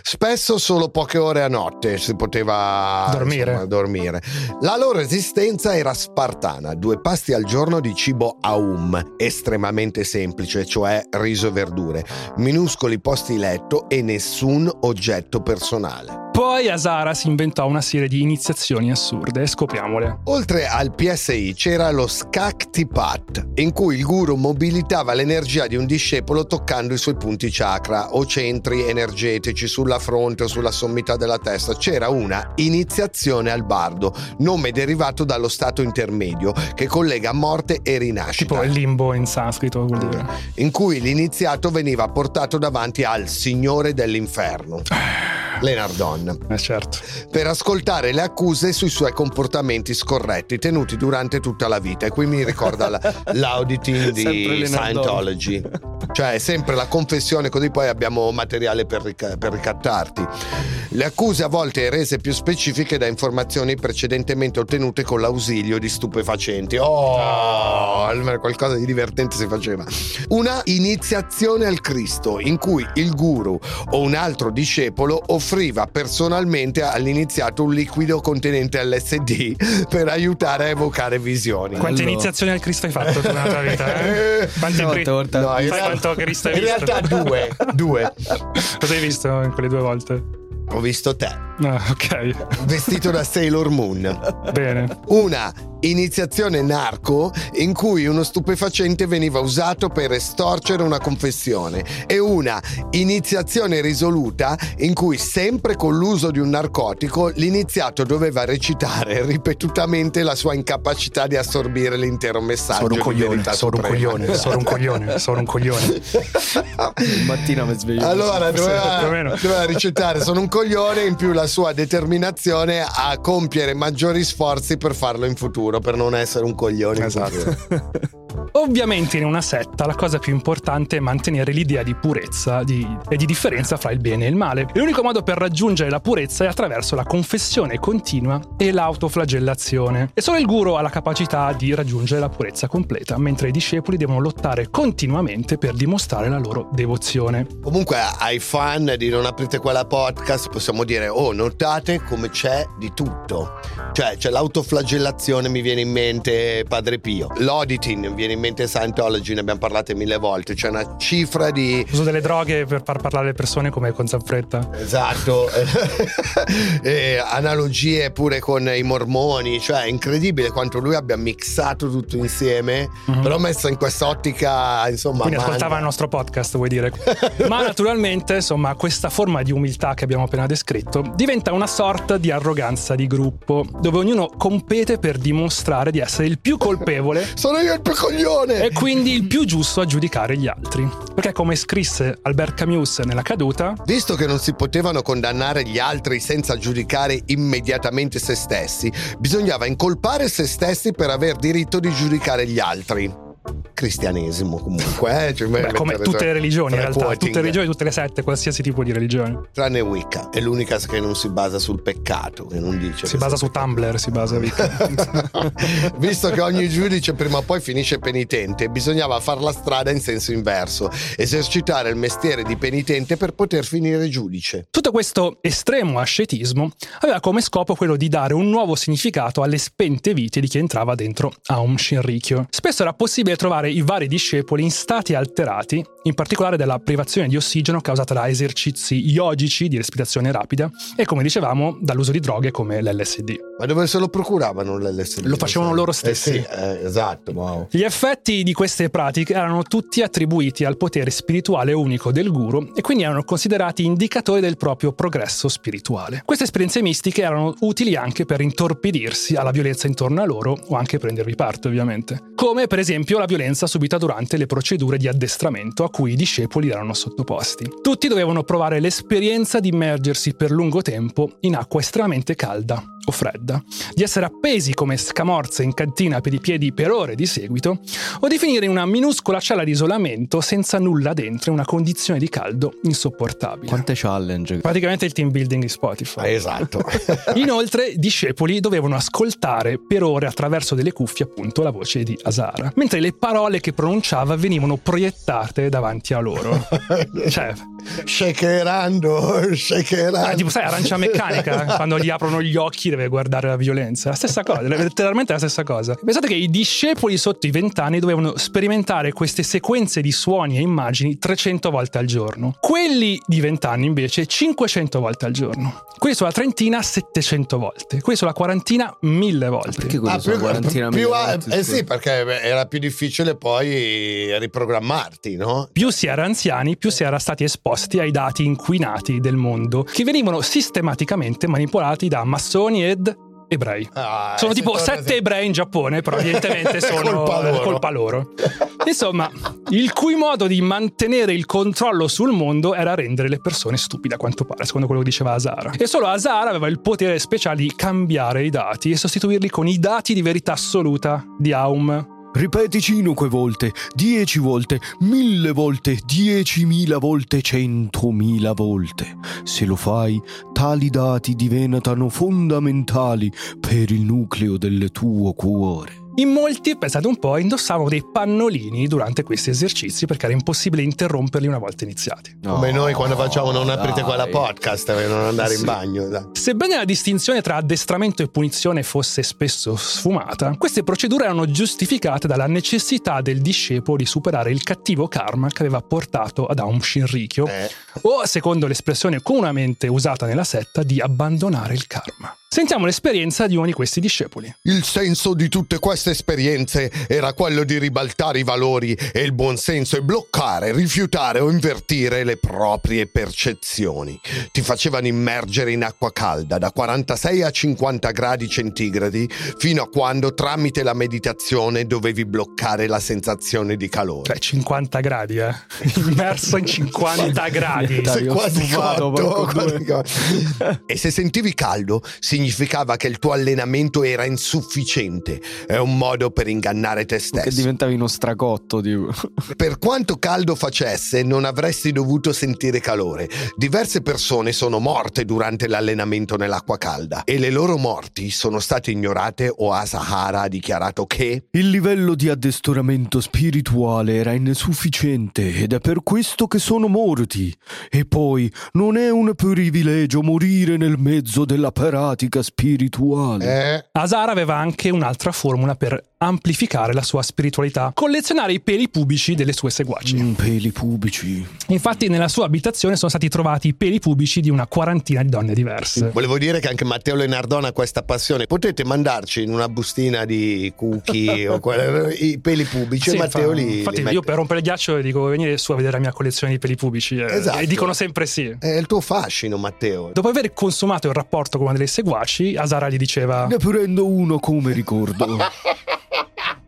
Spesso solo poche ore a notte si poteva Dormire. insomma, dormire. La loro esistenza era spartana, due pasti al giorno di cibo aum, estremamente semplice, cioè riso e verdure, minuscoli posti letto e nessun oggetto personale. Poi Asara si inventò una serie di iniziazioni assurde, scopriamole. Oltre al PSI c'era lo Skaktipat, in cui il guru mobilitava l'energia di un discepolo toccando i suoi punti chakra o centri energetici sulla fronte o sulla sommità della testa. C'era una iniziazione al bardo, nome derivato dallo stato intermedio che collega morte e rinascita. Tipo il limbo in sanscrito vuol dire. in cui l'iniziato veniva portato davanti al Signore dell'Inferno, Lenardon, Eh certo. per ascoltare le accuse sui suoi comportamenti scorretti tenuti durante tutta la vita. E qui mi ricorda la- l'auditing di. Scientology. Cioè, sempre la confessione, così poi abbiamo materiale per, rica- per ricattarti. Le accuse a volte rese più specifiche da informazioni precedentemente ottenute con l'ausilio di stupefacenti. Oh, almeno qualcosa di divertente si faceva. Una iniziazione al Cristo in cui il guru o un altro discepolo offriva personalmente all'iniziato un liquido contenente LSD per aiutare a evocare visioni. Quante Bello. iniziazioni al Cristo hai fatto tu nella tua vita? Eh? Quanti No, cri- torta. No, in realtà- quanto Cristo hai in visto? realtà due, due. Cosa hai visto in quelle due volte? Ho visto te, Ah, ok, vestito da Sailor Moon. bene. Una iniziazione narco in cui uno stupefacente veniva usato per estorcere una confessione e una iniziazione risoluta in cui sempre con l'uso di un narcotico l'iniziato doveva recitare ripetutamente la sua incapacità di assorbire l'intero messaggio Sono un coglione, sono un coglione, sono un coglione, sono un coglione. Mattina mi sveglio. Allora doveva, doveva recitare sono un coglione in più la sua determinazione a compiere maggiori sforzi per farlo in futuro per non essere un coglione Esatto. Ovviamente in una setta la cosa più importante è mantenere l'idea di purezza di- e di differenza fra il bene e il male. L'unico modo per raggiungere la purezza è attraverso la confessione continua e l'autoflagellazione. E solo il guru ha la capacità di raggiungere la purezza completa, mentre i discepoli devono lottare continuamente per dimostrare la loro devozione. Comunque ai fan di Non aprite quella podcast possiamo dire oh notate come c'è di tutto. Cioè c'è l'autoflagellazione mi viene in mente Padre Pio. L'auditing mi viene in mente Scientology, ne abbiamo parlato mille volte. C'è una cifra di L'uso delle droghe per far parlare le persone come con Zanfretta. Esatto, analogie pure con i mormoni, cioè è incredibile quanto lui abbia mixato tutto insieme, Mhm. però messo in questa ottica, insomma, Quindi manda. ascoltava il nostro podcast, vuoi dire. Ma naturalmente, insomma, questa forma di umiltà che abbiamo appena descritto diventa una sorta di arroganza di gruppo, dove ognuno compete per dimostrare di essere il più colpevole Sono io il più coglione! e quindi il più giusto a giudicare gli altri. Perché come scrisse Albert Camus nella caduta, Visto che non si potevano condannare gli altri senza giudicare immediatamente se stessi, bisognava incolpare se stessi per aver diritto di giudicare gli altri. Cristianesimo comunque. Eh? Cioè, Beh, come tutte le religioni in realtà, quoting. tutte le religioni, tutte le sette, qualsiasi tipo di religione. Tranne Wicca, è l'unica che non si basa sul peccato, che non dice. Si basa su Tumblr, si basa Visto che ogni giudice prima o poi finisce penitente, bisognava far la strada in senso inverso, esercitare il mestiere di penitente per poter finire giudice. Tutto questo estremo ascetismo aveva come scopo quello di dare un nuovo significato alle spente vite di chi entrava dentro Aum Shinrikyo. Spesso era possibile trovare i vari discepoli in stati alterati, in particolare dalla privazione di ossigeno causata da esercizi yogici di respirazione rapida e come dicevamo dall'uso di droghe come l'LSD. Ma dove se lo procuravano l'LSD? Lo facevano loro stessi. Eh sì, eh, esatto, wow. Gli effetti di queste pratiche erano tutti attribuiti al potere spirituale unico del guru e quindi erano considerati indicatori del proprio progresso spirituale. Queste esperienze mistiche erano utili anche per intorpidirsi alla violenza intorno a loro o anche prendervi parte, ovviamente. Come per esempio la violenza subita durante le procedure di addestramento a cui i discepoli erano sottoposti. Tutti dovevano provare l'esperienza di immergersi per lungo tempo in acqua estremamente calda o fredda, di essere appesi come scamorze in cantina per i piedi per ore di seguito, o di finire in una minuscola cella di isolamento senza nulla dentro in una condizione di caldo insopportabile. Quante challenge. Praticamente il team building di Spotify. Eh, Esatto. Inoltre, i discepoli dovevano ascoltare per ore attraverso delle cuffie appunto la voce di Asara, mentre le parole che pronunciava venivano proiettate davanti a loro. Cioè, shakerando, shakerando. ah, tipo sai, arancia meccanica, quando gli aprono gli occhi deve guardare la violenza. La stessa cosa, letteralmente la stessa cosa. Pensate che i discepoli sotto i vent'anni dovevano sperimentare queste sequenze di suoni e immagini 300 volte al giorno. Quelli di vent'anni invece 500 volte al giorno. Quelli sulla trentina 700 volte. Quelli sulla quarantina 1000 volte. Perché quello Ah, sono più- quarantina più- mila eh, volte, eh sì, perché era più difficile poi riprogrammarti, no? Più si era anziani, più si era stati esposti ai dati inquinati del mondo, che venivano sistematicamente manipolati da massoni ed ebrei. Ah, Sono tipo se sette ebrei in Giappone, però evidentemente sono Colpa loro. colpa loro. Insomma, il cui modo di mantenere il controllo sul mondo era rendere le persone stupide, a quanto pare, secondo quello che diceva Asara. E solo Asara aveva il potere speciale di cambiare i dati e sostituirli con i dati di verità assoluta di Aum. Ripeti cinque volte, dieci volte, mille volte, diecimila volte, centomila volte. Se lo fai, tali dati diventano fondamentali per il nucleo del tuo cuore. In molti, pensate un po', indossavano dei pannolini durante questi esercizi perché era impossibile interromperli una volta iniziati. Come noi quando facciamo non aprite quella podcast per non andare in Sì. bagno. dai. Sebbene la distinzione tra addestramento e punizione fosse spesso sfumata, queste procedure erano giustificate dalla necessità del discepolo di superare il cattivo karma che aveva portato ad Aum Shinrikyo, Eh. o, secondo l'espressione comunemente usata nella setta, di abbandonare il karma. Sentiamo l'esperienza di uno di questi discepoli. Il senso di tutte queste esperienze era quello di ribaltare i valori e il buonsenso e bloccare, rifiutare o invertire le proprie percezioni. Ti facevano immergere in acqua calda da 46 a 50 gradi centigradi fino a quando tramite la meditazione dovevi bloccare la sensazione di calore. Cioè 50 gradi, eh. Immerso in 50 gradi. Sei quasi cotto. E se sentivi caldo, significava che il tuo allenamento era insufficiente. È un modo per ingannare te Che stesso. diventavi uno stracotto, tipo. Per quanto caldo facesse, non avresti dovuto sentire calore. Diverse persone sono morte durante l'allenamento nell'acqua calda e le loro morti sono state ignorate o Asahara ha dichiarato che Il livello di addestramento spirituale era insufficiente ed è per questo che sono morti. E poi non è un privilegio morire nel mezzo della pratica spirituale. eh, Asara aveva anche un'altra formula per amplificare la sua spiritualità, collezionare i peli pubici delle sue seguaci. Mm, peli pubici. Infatti nella sua abitazione sono stati trovati i peli pubici di una quarantina di donne diverse. Volevo dire che anche Matteo Lenardone ha questa passione. Potete mandarci in una bustina di cookie o quelle- i peli pubici Sì, e Matteo fa- li, infatti li io per rompere il ghiaccio dico "Vuoi venire su a vedere la mia collezione di peli pubici eh, Esatto. e dicono sempre sì. È il tuo fascino, Matteo. Dopo aver consumato il rapporto con una delle seguaci, Asara gli diceva Ne prendo uno come ricordo.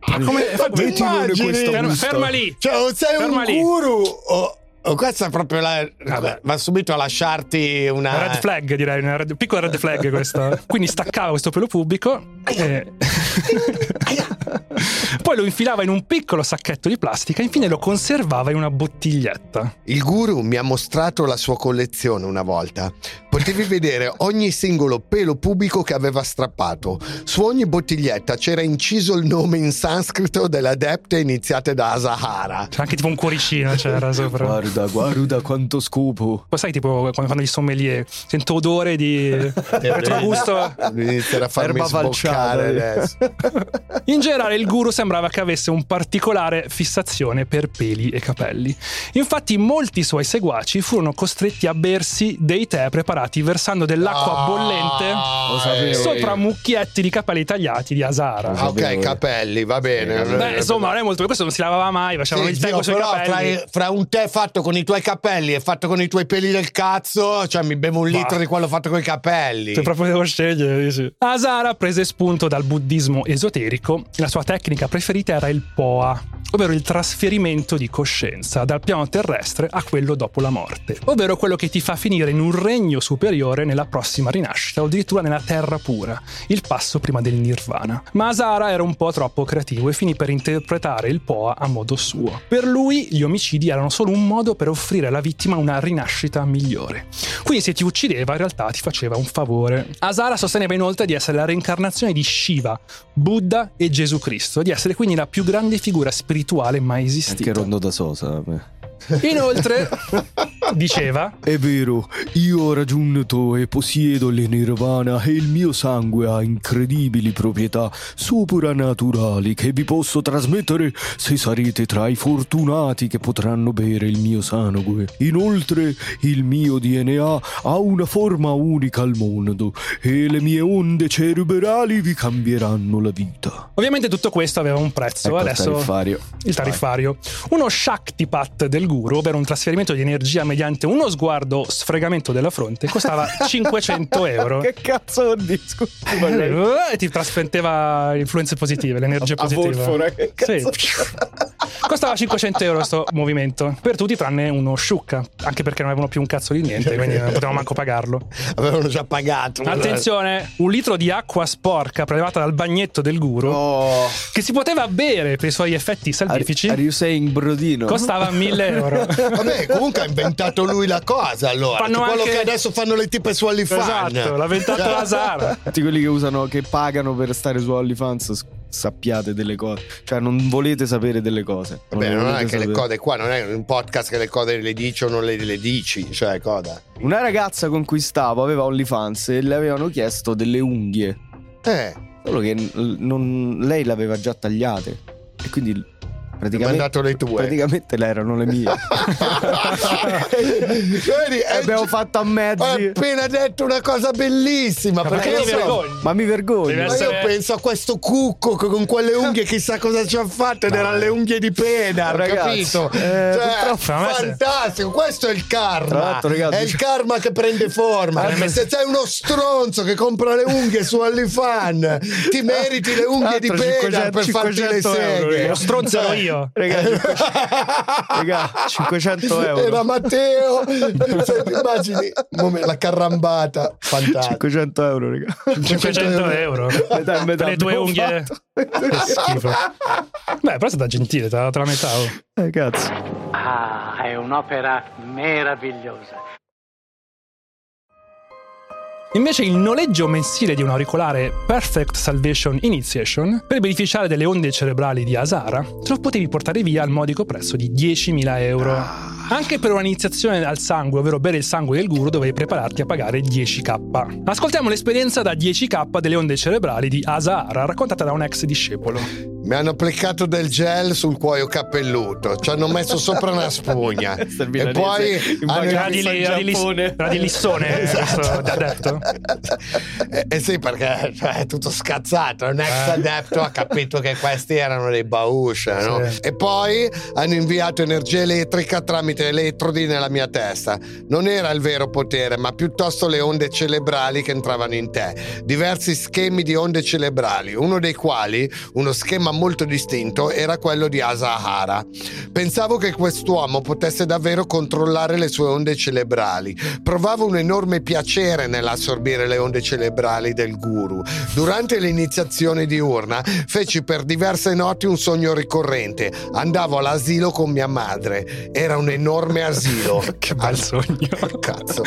come, Mettimene immagini? questa ferma, lì. Cioè, o sei Ferma un lì. guru o, o questa è proprio la... Vabbè. Va subito a lasciarti una... Red flag direi, una red- piccola red flag questa. Quindi staccava questo pelo pubico e... poi lo infilava in un piccolo sacchetto di plastica e infine lo conservava in una bottiglietta. Il guru mi ha mostrato la sua collezione una volta. Potevi vedere ogni singolo pelo pubico che aveva strappato. Su ogni bottiglietta c'era inciso il nome in sanscrito delle adepte iniziate da Asahara. C'è anche tipo un cuoricino c'era sopra. Guarda, guarda quanto scopo. Poi sai tipo quando fanno gli sommelier, sento odore di retrogusto. Inizierà a farmi Erba sboccare falciata. adesso. In generale il guru sembrava che avesse un particolare fissazione per peli e capelli. Infatti molti suoi seguaci furono costretti a bersi dei tè preparati versando dell'acqua Ah, bollente sopra io. mucchietti di capelli tagliati di Asara. Ah, ok, capelli, va bene. Beh, insomma, non è molto. Questo non si lavava mai, facevano Sì, il tè zio, con i suoi però capelli. fra, fra un tè fatto con i tuoi capelli e fatto con i tuoi peli del cazzo, cioè mi bevo un Bah. litro di quello fatto con i capelli. Se proprio devo scegliere, dici. Asara prese spunto dal buddismo esoterico e la sua tecnica preferita era il Poa, ovvero il trasferimento di coscienza dal piano terrestre a quello dopo la morte, ovvero quello che ti fa finire in un regno superiore nella prossima rinascita o addirittura nella terra pura, il passo prima del nirvana. Ma Asara era un po' troppo creativo e finì per interpretare il Poa a modo suo. Per lui gli omicidi erano solo un modo per offrire alla vittima una rinascita migliore. Quindi se ti uccideva in realtà ti faceva un favore. Asara sosteneva inoltre di essere la reincarnazione di Shiva, Buddha e Gesù Cristo, di essere quindi la più grande figura spirituale mai Anche esistita. Rondo da Sosa. beh. Inoltre, diceva, È vero, io ho raggiunto e possiedo le nirvana e il mio sangue ha incredibili proprietà soprannaturali che vi posso trasmettere se sarete tra i fortunati che potranno bere il mio sangue. Inoltre, il mio DNA ha una forma unica al mondo e le mie onde cerebrali vi cambieranno la vita. ovviamente tutto questo aveva un prezzo. Ecco il Adesso tariffario. il tariffario. Uno Shaktipat del guru, ovvero un trasferimento di energia mediante uno sguardo sfregamento della fronte, costava 500 euro. Che cazzo? Scusi, ma lei- E ti trasmetteva influenze positive, l'energia A positiva. Volfora, che cazzo- Sì. Costava 500 euro questo movimento per tutti tranne uno Sciucca, anche perché non avevano più un cazzo di niente, quindi non potevamo manco pagarlo. Avevano già pagato. Attenzione, un litro di acqua sporca prelevata dal bagnetto del guru, Oh. che si poteva bere per i suoi effetti salvifici, Are you saying brodino? costava 1000 euro. Vabbè, comunque ha inventato lui la cosa allora. Fanno Che quello anche- che adesso fanno le tipe su OnlyFans. Esatto, l'ha inventato Cioè, la Sara. Tutti quelli che usano, che pagano per stare su OnlyFans, sappiate delle cose. Cioè, non volete sapere delle cose. Vabbè, le non è che le sapere. code qua, non è un podcast che le code le dici o non le, le dici, cioè coda. Una ragazza con cui stavo aveva OnlyFans e le avevano chiesto delle unghie. Eh, Solo che non- lei le aveva già tagliate. E quindi praticamente, le tue. praticamente le erano le mie. Vedi, abbiamo fatto a ho mezzi. appena detto una cosa bellissima. Ma perché perché io so-? Ma mi vergogno. Ma essere- io penso a questo cucco che con quelle unghie chissà cosa ci ha fatto ed erano le unghie di pena, Ragazzi, capito? eh, Cioè, fantastico, questo è il karma. ragazzi, è il karma che prende forma. Eh, Se sei uno stronzo che compra le unghie su OnlyFans, ti meriti le unghie di pena 500 per farti le 500 euro, seghe. Lo stronzo ero Cioè, io. Raga, 500, raga, 500 euro. Era Matteo, se ti immagini la carrambata, fantastico. 500 euro, raga. 500 euro. Metà metà le tue unghie. fatto. Che schifo. Beh, però è stata gentile, te la metà. oh. Eh, cazzo. Ah, è un'opera meravigliosa. Invece il noleggio mensile di un auricolare Perfect Salvation Initiation per beneficiare delle onde cerebrali di Asara te lo potevi portare via al modico prezzo di 10.000 euro. Anche per un'iniziazione al sangue, ovvero bere il sangue del guru, dovevi prepararti a pagare 10k. Ascoltiamo l'esperienza da 10k delle onde cerebrali di Asara, raccontata da un ex discepolo. Mi hanno applicato del gel sul cuoio capelluto, ci hanno messo sopra una spugna e poi hanno vacanza Era di, in era di Lis- Giappone. era di Lissone, Esatto. addetto. Eh, eh sì, perché cioè, è tutto scazzato. Un ex adepto ha capito che questi erano dei bauscia, no? Eh. Sì. E poi hanno inviato energia elettrica tramite elettrodi nella mia testa. Non era il vero potere, ma piuttosto le onde cerebrali che entravano in te. Diversi schemi di onde cerebrali, uno dei quali, uno schema molto distinto era quello di Asahara. Pensavo che quest'uomo potesse davvero controllare le sue onde cerebrali. Provavo un enorme piacere nell'assorbire le onde cerebrali del guru. Durante l'iniziazione diurna feci per diverse notti un sogno ricorrente. Andavo all'asilo con mia madre. Era un enorme asilo. Che bel sogno. Cazzo.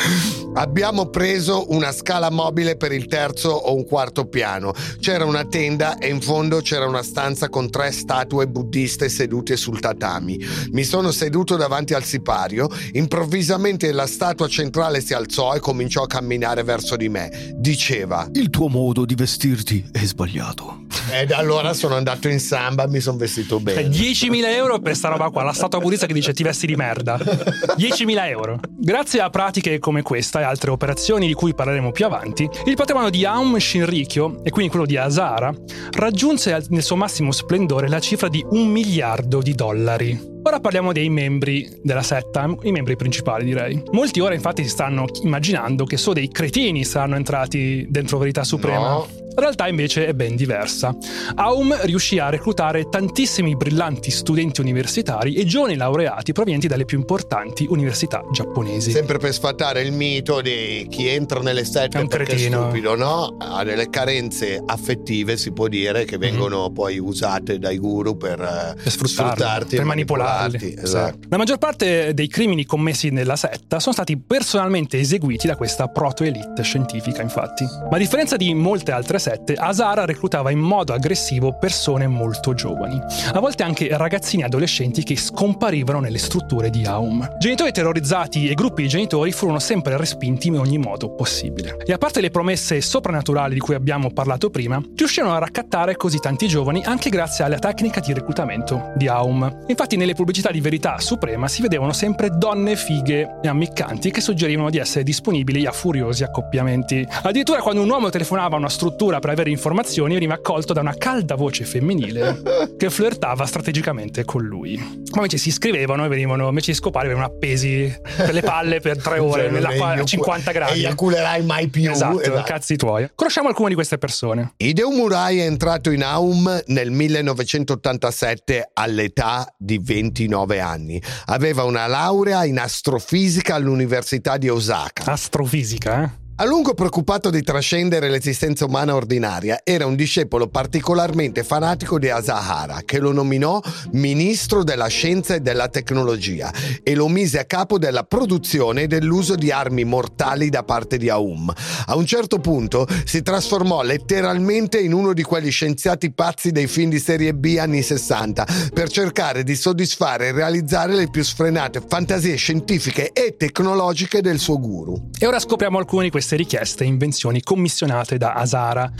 Abbiamo preso una scala mobile per il terzo o un quarto piano. C'era una tenda e in fondo c'era una stanza con tre statue buddiste sedute sul tatami. Mi sono seduto davanti al sipario. Improvvisamente la statua centrale si alzò e cominciò a camminare verso di me. Diceva: Il tuo modo di vestirti è sbagliato. Ed allora sono andato in samba e mi sono vestito bene. 10.000 euro per sta roba qua, la statua buddista che dice ti vesti di merda. 10.000 euro. Grazie a pratiche come questa e altre operazioni di cui parleremo più avanti, il patrimonio di Aum Shinrikyo, e quindi quello di Asahara, raggiunse al- nel suo massimo splendore la cifra di un miliardo di dollari. Ora parliamo dei membri della setta, i membri principali direi. Molti ora infatti si stanno immaginando che solo dei cretini saranno entrati dentro Verità Suprema. No. La realtà invece è ben diversa. Aum riuscì a reclutare tantissimi brillanti studenti universitari e giovani laureati provenienti dalle più importanti università giapponesi. Sempre per sfatare il mito di chi entra nelle È sette un perché è cretino. stupido, no? Ha delle carenze affettive, si può dire, che vengono poi usate dai guru per, eh, per sfruttarti per manipolarli. Manipolarti. Esatto. La maggior parte dei crimini commessi nella setta sono stati personalmente eseguiti da questa proto-elite scientifica, infatti. Ma a differenza di molte altre sette, Asara reclutava in modo aggressivo persone molto giovani, a volte anche ragazzini e adolescenti che scomparivano nelle strutture di Aum. Genitori terrorizzati e gruppi di genitori furono sempre respinti in ogni modo possibile. E a parte le promesse soprannaturali di cui abbiamo parlato prima, riuscirono a raccattare così tanti giovani anche grazie alla tecnica di reclutamento di Aum. Infatti nelle pubblicità di Verità Suprema si vedevano sempre donne fighe e ammiccanti che suggerivano di essere disponibili a furiosi accoppiamenti. Addirittura quando un uomo telefonava a una struttura per avere informazioni veniva accolto da una calda voce femminile che flirtava strategicamente con lui. Ma invece si iscrivevano e venivano invece di scopare venivano appesi per le palle per tre ore Cioè, nell'acqua a eiacu- 50 gradi. Eiaculerai mai più. Esatto, Esatto. cazzi tuoi. Conosciamo alcune di queste persone. Hideo Murai è entrato in Aum nel 1987 all'età di 29 anni. Aveva una laurea in astrofisica all'Università di Osaka. Astrofisica, eh? A lungo preoccupato di trascendere l'esistenza umana ordinaria, era un discepolo particolarmente fanatico di Asahara, che lo nominò ministro della scienza e della tecnologia e lo mise a capo della produzione e dell'uso di armi mortali da parte di Aum. A un certo punto si trasformò letteralmente in uno di quegli scienziati pazzi dei film di serie B anni 60 per cercare di soddisfare e realizzare le più sfrenate fantasie scientifiche e tecnologiche del suo guru. E ora scopriamo alcune di queste richieste e invenzioni commissionate da Asara.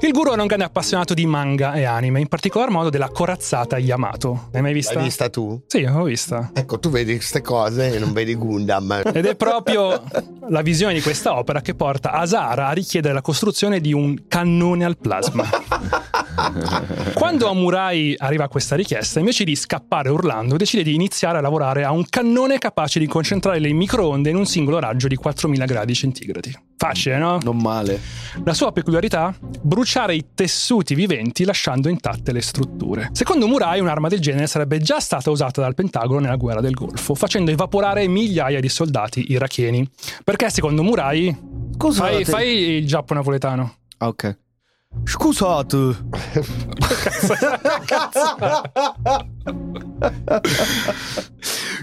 Il guru era un grande appassionato di manga e anime, in particolar modo della corazzata Yamato. L'hai mai vista? L'hai vista tu? Sì, l'ho vista. Ecco, tu vedi queste cose e non vedi Gundam. Ed è proprio la visione di questa opera che porta Asara a richiedere la costruzione di un cannone al plasma. Quando Amurai arriva a questa richiesta, invece di scappare urlando, decide di iniziare a lavorare a un cannone capace di concentrare le microonde in un singolo raggio di 4000 gradi centigradi. Facile, no? Non male. La sua peculiarità? Bruciare i tessuti viventi lasciando intatte le strutture. Secondo Murai un'arma del genere sarebbe già stata usata dal Pentagono nella guerra del Golfo, facendo evaporare migliaia di soldati iracheni. Perché secondo Murai... Scusate. Fai, fai il giappo napoletano. Ah, ok. Scusate.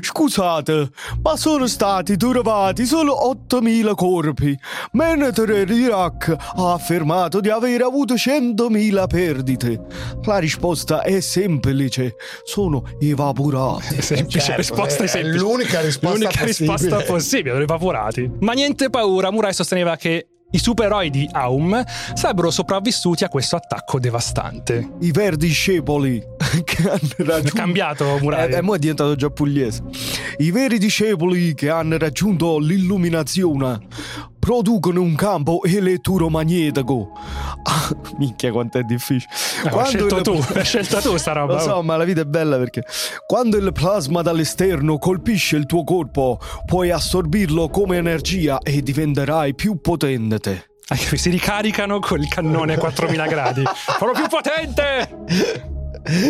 Scusate, ma sono stati trovati solo 8.000 corpi, mentre l'Iraq ha affermato di aver avuto 100.000 perdite. La risposta è semplice, sono evaporati. Semplice Certo, risposta è semplice. l'unica risposta L'unica possibile. risposta possibile, evaporati. Ma niente paura, Murai sosteneva che i supereroi di Aum sarebbero sopravvissuti a questo attacco devastante. I veri discepoli che hanno raggiunto... cambiato Murai. E mo è diventato già pugliese. I veri discepoli che hanno raggiunto l'illuminazione producono un campo elettromagnetico. Ah, minchia quanto è difficile. Eh, l'hai scelto il- tu, l'hai scelta tu sta roba. Lo so, oh. ma la vita è bella perché quando il plasma dall'esterno colpisce il tuo corpo, puoi assorbirlo come energia e diventerai più potente. Si ricaricano col cannone a 4000 gradi. Farò più potente!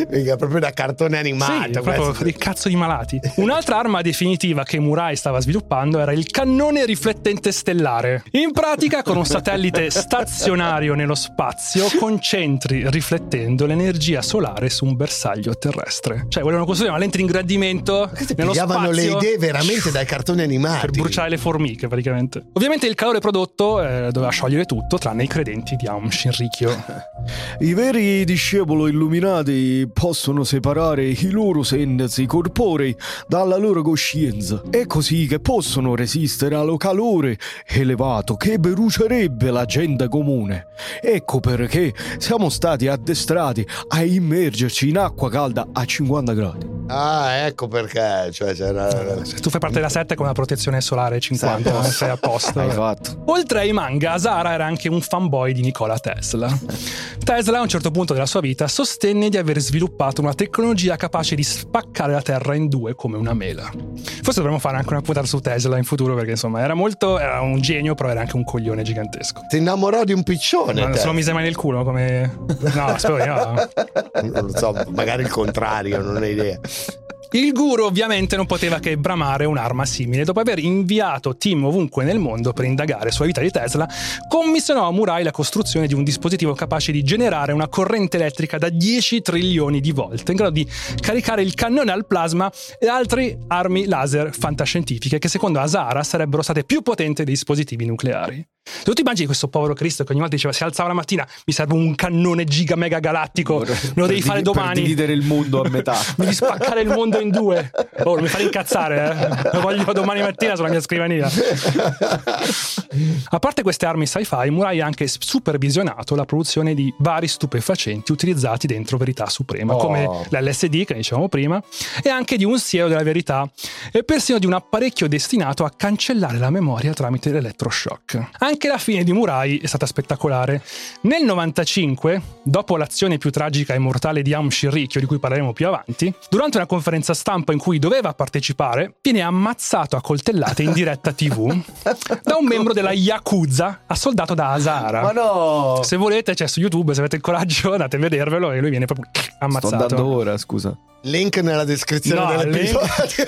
Mica proprio da cartone animato. Sì, proprio dei cazzo di malati. Un'altra arma definitiva che Murai stava sviluppando era il cannone riflettente stellare. In pratica, con un satellite stazionario nello spazio, concentri riflettendo l'energia solare su un bersaglio terrestre. Cioè, volevano costruire una lente di ingrandimento nello pigliavano le spazio idee veramente dai cartoni animati. per bruciare le formiche, praticamente. Ovviamente il calore prodotto eh, doveva sciogliere tutto, tranne i credenti di Aum Shinrikyo. I veri discepoli illuminati possono separare i loro sensi corporei dalla loro coscienza. È così che possono resistere allo calore elevato che brucierebbe la gente comune. Ecco perché siamo stati addestrati a immergerci in acqua calda a 50 gradi. Ah, ecco perché. Cioè, c'era... Se tu fai parte della setta con una protezione solare 50, Sei a posto. sei a posto. Hai fatto. Oltre ai manga, Asara era anche un fanboy di Nikola Tesla. Tesla a un certo punto della sua vita sostenne di aver sviluppato una tecnologia capace di spaccare la Terra in due come una mela. Forse dovremmo fare anche una puntata su Tesla in futuro perché insomma era molto, era un genio però era anche un coglione gigantesco. Ti innamorò di un piccione. Ma te. se lo mise mai nel culo come... No, spero di no. Non lo so, magari il contrario, non ho idea. Il guru ovviamente non poteva che bramare un'arma simile. Dopo aver inviato team ovunque nel mondo per indagare sulla vita di Tesla, commissionò a Murai la costruzione di un dispositivo capace di generare una corrente elettrica da 10 trilioni di volt, in grado di caricare il cannone al plasma e altre armi laser fantascientifiche che secondo Asara sarebbero state più potenti dei dispositivi nucleari. Tu ti immagini questo povero Cristo che ogni volta diceva si alzava la mattina mi serve un cannone giga mega galattico, me lo devi Per fare domani. Per dividere il mondo a metà. Devi spaccare il mondo in due. Oh, mi fare incazzare, eh. Lo voglio domani mattina sulla mia scrivania. A parte queste armi sci-fi, Murai ha anche supervisionato la produzione di vari stupefacenti utilizzati dentro Verità Suprema, Oh. come l'LSD che dicevamo prima, e anche di un siero della verità, e persino di un apparecchio destinato a cancellare la memoria tramite l'elettroshock. Anche la fine di Murai è stata spettacolare. Nel 95, dopo l'azione più tragica e mortale di Aum Shinrikyo, di cui parleremo più avanti, durante una conferenza stampa in cui doveva partecipare, viene ammazzato a coltellate in diretta TV da un membro della Yakuza, assoldato da Asahara. Ma no! Se volete, c'è su YouTube, se avete il coraggio, andate a vedervelo e lui viene proprio Sto ammazzato. andando ora, scusa. Link nella descrizione No, dell'episodio.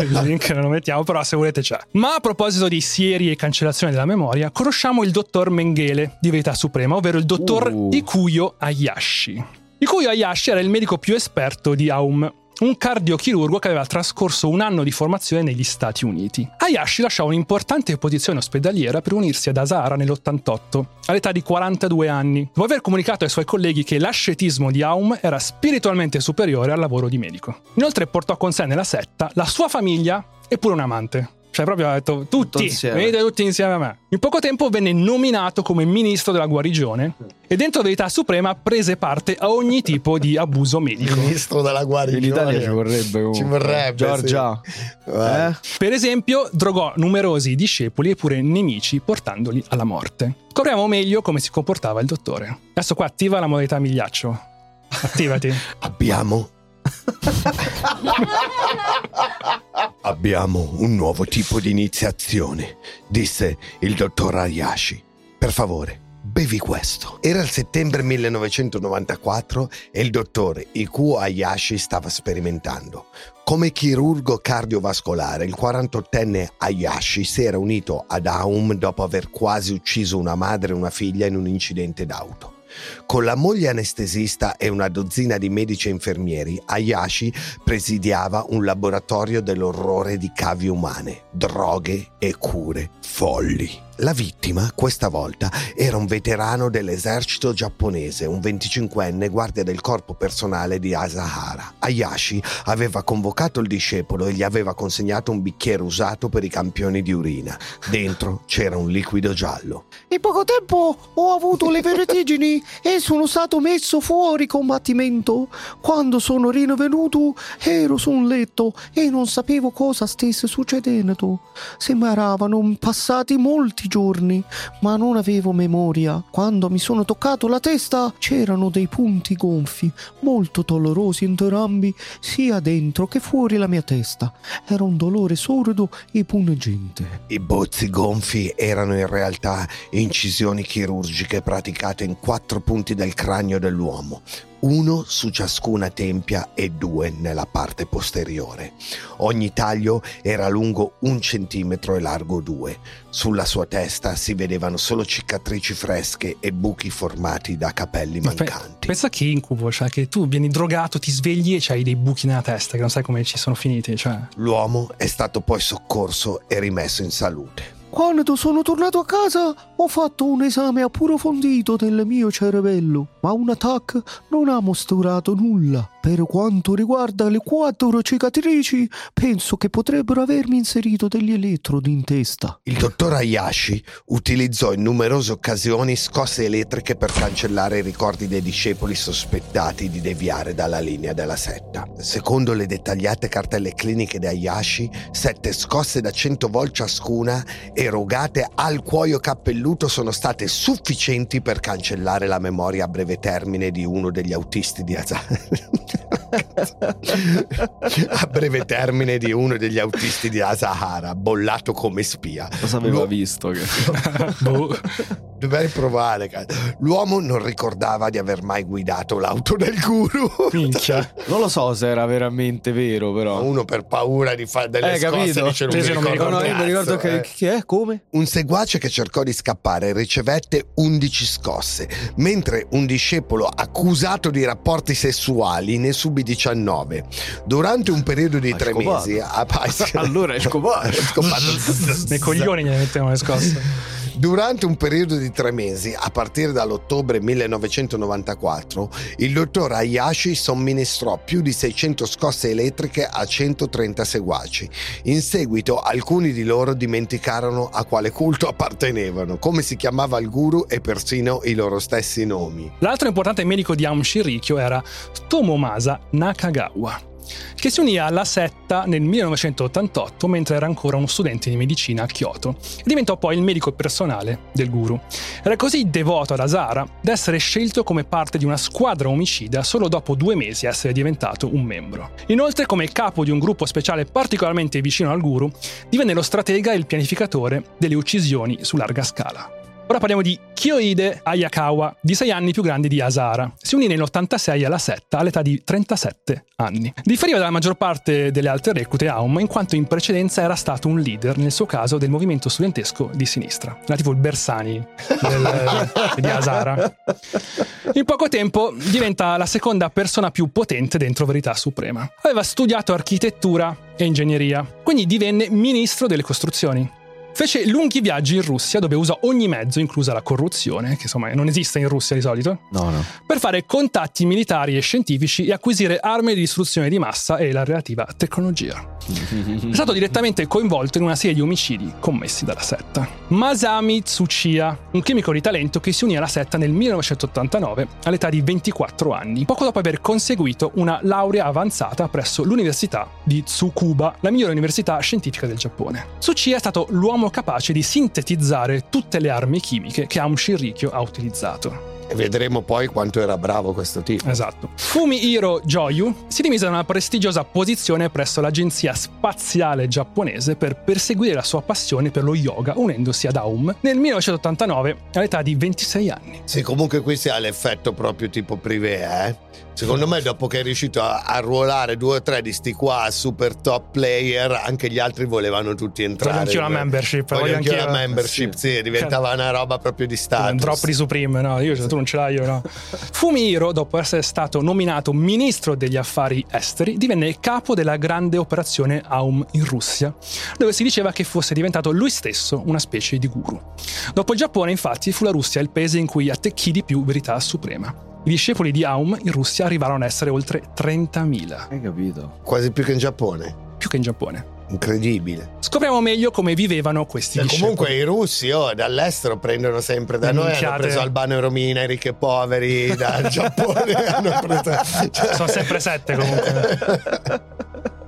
Il link non lo mettiamo, però se volete c'è. Ma a proposito di sieri e cancellazione della memoria, conosciamo il dottor Mengele di Verità Suprema, ovvero il dottor Uh. Ikuyo Hayashi. Ikuyo Hayashi era il medico più esperto di Aum, un cardiochirurgo che aveva trascorso un anno di formazione negli Stati Uniti. Hayashi lasciò un'importante posizione ospedaliera per unirsi ad Asahara nell'88, all'età di 42 anni, dopo aver comunicato ai suoi colleghi che l'ascetismo di Aum era spiritualmente superiore al lavoro di medico. Inoltre portò con sé nella setta la sua famiglia e pure un amante. Cioè, proprio ha detto tutti, insieme. venite tutti insieme a me. In poco tempo venne nominato come ministro della guarigione e dentro Verità Suprema prese parte a ogni tipo di abuso medico. Ministro della guarigione. In Italia ci vorrebbe comunque. Ci vorrebbe. Giorgia. sì. Eh? Eh? Per esempio, drogò numerosi discepoli e pure nemici portandoli alla morte. Scopriamo meglio come si comportava il dottore. Adesso qua attiva la modalità migliaccio. Attivati. Abbiamo. Abbiamo un nuovo tipo di iniziazione, disse il dottor Hayashi. Per favore, bevi questo. Era il settembre 1994 e il dottor Iku Hayashi stava sperimentando. Come chirurgo cardiovascolare, il 48enne Hayashi si era unito ad Aum dopo aver quasi ucciso una madre e una figlia in un incidente d'auto. Con la moglie anestesista e una dozzina di medici e infermieri, Hayashi presidiava un laboratorio dell'orrore di cavi umane, droghe e cure folli. La vittima, questa volta, era un veterano dell'esercito giapponese, un 25enne guardia del corpo personale di Asahara. Hayashi aveva convocato il discepolo e gli aveva consegnato un bicchiere usato per i campioni di urina. Dentro c'era un liquido giallo. In poco tempo ho avuto le vertigini e sono stato messo fuori combattimento. Quando sono rinvenuto ero su un letto e non sapevo cosa stesse succedendo. Sembravano passati molti giorni, ma non avevo memoria. Quando mi sono toccato la testa c'erano dei punti gonfi, molto dolorosi entrambi, sia dentro che fuori la mia testa. Era un dolore sordo e pungente. I bozzi gonfi erano in realtà incisioni chirurgiche praticate in quattro punti del cranio dell'uomo. Uno su ciascuna tempia e due nella parte posteriore. Ogni taglio era lungo un centimetro e largo due. Sulla sua testa si vedevano solo cicatrici fresche e buchi formati da capelli Ma pe- mancanti. pensa che incubo, cioè che tu vieni drogato, ti svegli e c'hai dei buchi nella testa che non sai come ci sono finiti. Cioè. L'uomo è stato poi soccorso e rimesso in salute. Quando sono tornato a casa ho fatto un esame approfondito del mio cervello, ma un TAC non ha mostrato nulla. Per quanto riguarda le quattro cicatrici, penso che potrebbero avermi inserito degli elettrodi in testa. Il dottor Hayashi utilizzò in numerose occasioni scosse elettriche per cancellare i ricordi dei discepoli sospettati di deviare dalla linea della setta. Secondo le dettagliate cartelle cliniche di Hayashi, sette scosse da 100 volt ciascuna erogate al cuoio cappelluto sono state sufficienti per cancellare la memoria a breve termine di uno degli autisti di Asahara. a breve termine di uno degli autisti di Asahara, bollato come spia. Cosa aveva L'uo- visto? Che... Boh. Dovrei provare. L'uomo non ricordava di aver mai guidato l'auto del guru. Minchia. Non lo so se era veramente vero, però. Uno per paura di fare delle Eh, scosse capito? dice non mi ricordo io mi ricordo che, eh. che è come? Un seguace che cercò di scappare ricevette 11 scosse, mentre un discepolo accusato di rapporti sessuali ne subì 19. Durante un periodo di tre scopato. mesi, ah, Allora è scopato. è scopato. Nei coglioni gliene mettevano le scosse. Durante un periodo di tre mesi, a partire dall'ottobre 1994, il dottor Hayashi somministrò più di 600 scosse elettriche a 130 seguaci. In seguito, alcuni di loro dimenticarono a quale culto appartenevano, come si chiamava il guru e persino i loro stessi nomi. L'altro importante medico di Aum Shinrikyo era Tomomasa Nakagawa, che si unì alla setta nel 1988 mentre era ancora uno studente di medicina a Kyoto e diventò poi il medico personale del guru. Era così devoto ad Asara da essere scelto come parte di una squadra omicida solo dopo due mesi essere diventato un membro. Inoltre, come capo di un gruppo speciale particolarmente vicino al guru, divenne lo stratega e il pianificatore delle uccisioni su larga scala. Ora parliamo di Kyoide Ayakawa, di 6 anni più grande di Asara. Si unì nell'86 alla setta all'età di 37 anni. Differiva dalla maggior parte delle altre reclute Aum in quanto in precedenza era stato un leader, nel suo caso, del movimento studentesco di sinistra. Era tipo il Bersani del- di Asara. In poco tempo diventa la seconda persona più potente dentro Verità Suprema. Aveva studiato architettura e ingegneria, quindi divenne ministro delle costruzioni. Fece lunghi viaggi in Russia dove usò ogni mezzo, inclusa la corruzione, che insomma non esiste in Russia di solito, No, no. per fare contatti militari e scientifici e acquisire armi di distruzione di massa e la relativa tecnologia. È stato direttamente coinvolto in una serie di omicidi commessi dalla setta. Masami Tsuchiya, un chimico di talento che si unì alla setta nel 1989 all'età di 24 anni, poco dopo aver conseguito una laurea avanzata presso l'Università di Tsukuba, la migliore università scientifica del Giappone. Tsuchiya è stato l'uomo capace di sintetizzare tutte le armi chimiche che Aum Shinrikyo ha utilizzato. E vedremo poi quanto era bravo questo tipo. Esatto. Fumihiro Joyu si dimise da una prestigiosa posizione presso l'agenzia spaziale giapponese per perseguire la sua passione per lo yoga, unendosi ad Aum nel 1989 all'età di 26 anni. Sì, comunque qui si ha l'effetto proprio tipo privé, eh. Secondo me dopo che è riuscito a, a ruolare due o tre di sti qua super top player, anche gli altri volevano tutti entrare. Voglio anch'io la membership, Voglio, voglio la anch'io- membership, sì, diventava una roba proprio di Un status. drop di Supreme, no, io tu non ce l'hai io, no. Fumihiro, dopo essere stato nominato ministro degli affari esteri, divenne capo della grande operazione Aum in Russia, dove si diceva che fosse diventato lui stesso una specie di guru. Dopo il Giappone, infatti, fu la Russia il paese in cui attecchì di più verità suprema. I discepoli di Aum in Russia arrivarono ad essere oltre 30.000, Hai capito? Quasi più che in Giappone. più che in Giappone. Incredibile. Scopriamo meglio come vivevano questi Cioè, discepoli. comunque i russi oh, dall'estero prendono sempre da noi, hanno minchiate. preso Albano e Romina, i ricchi e poveri, dal Giappone hanno preso... cioè- Sono sempre sette comunque.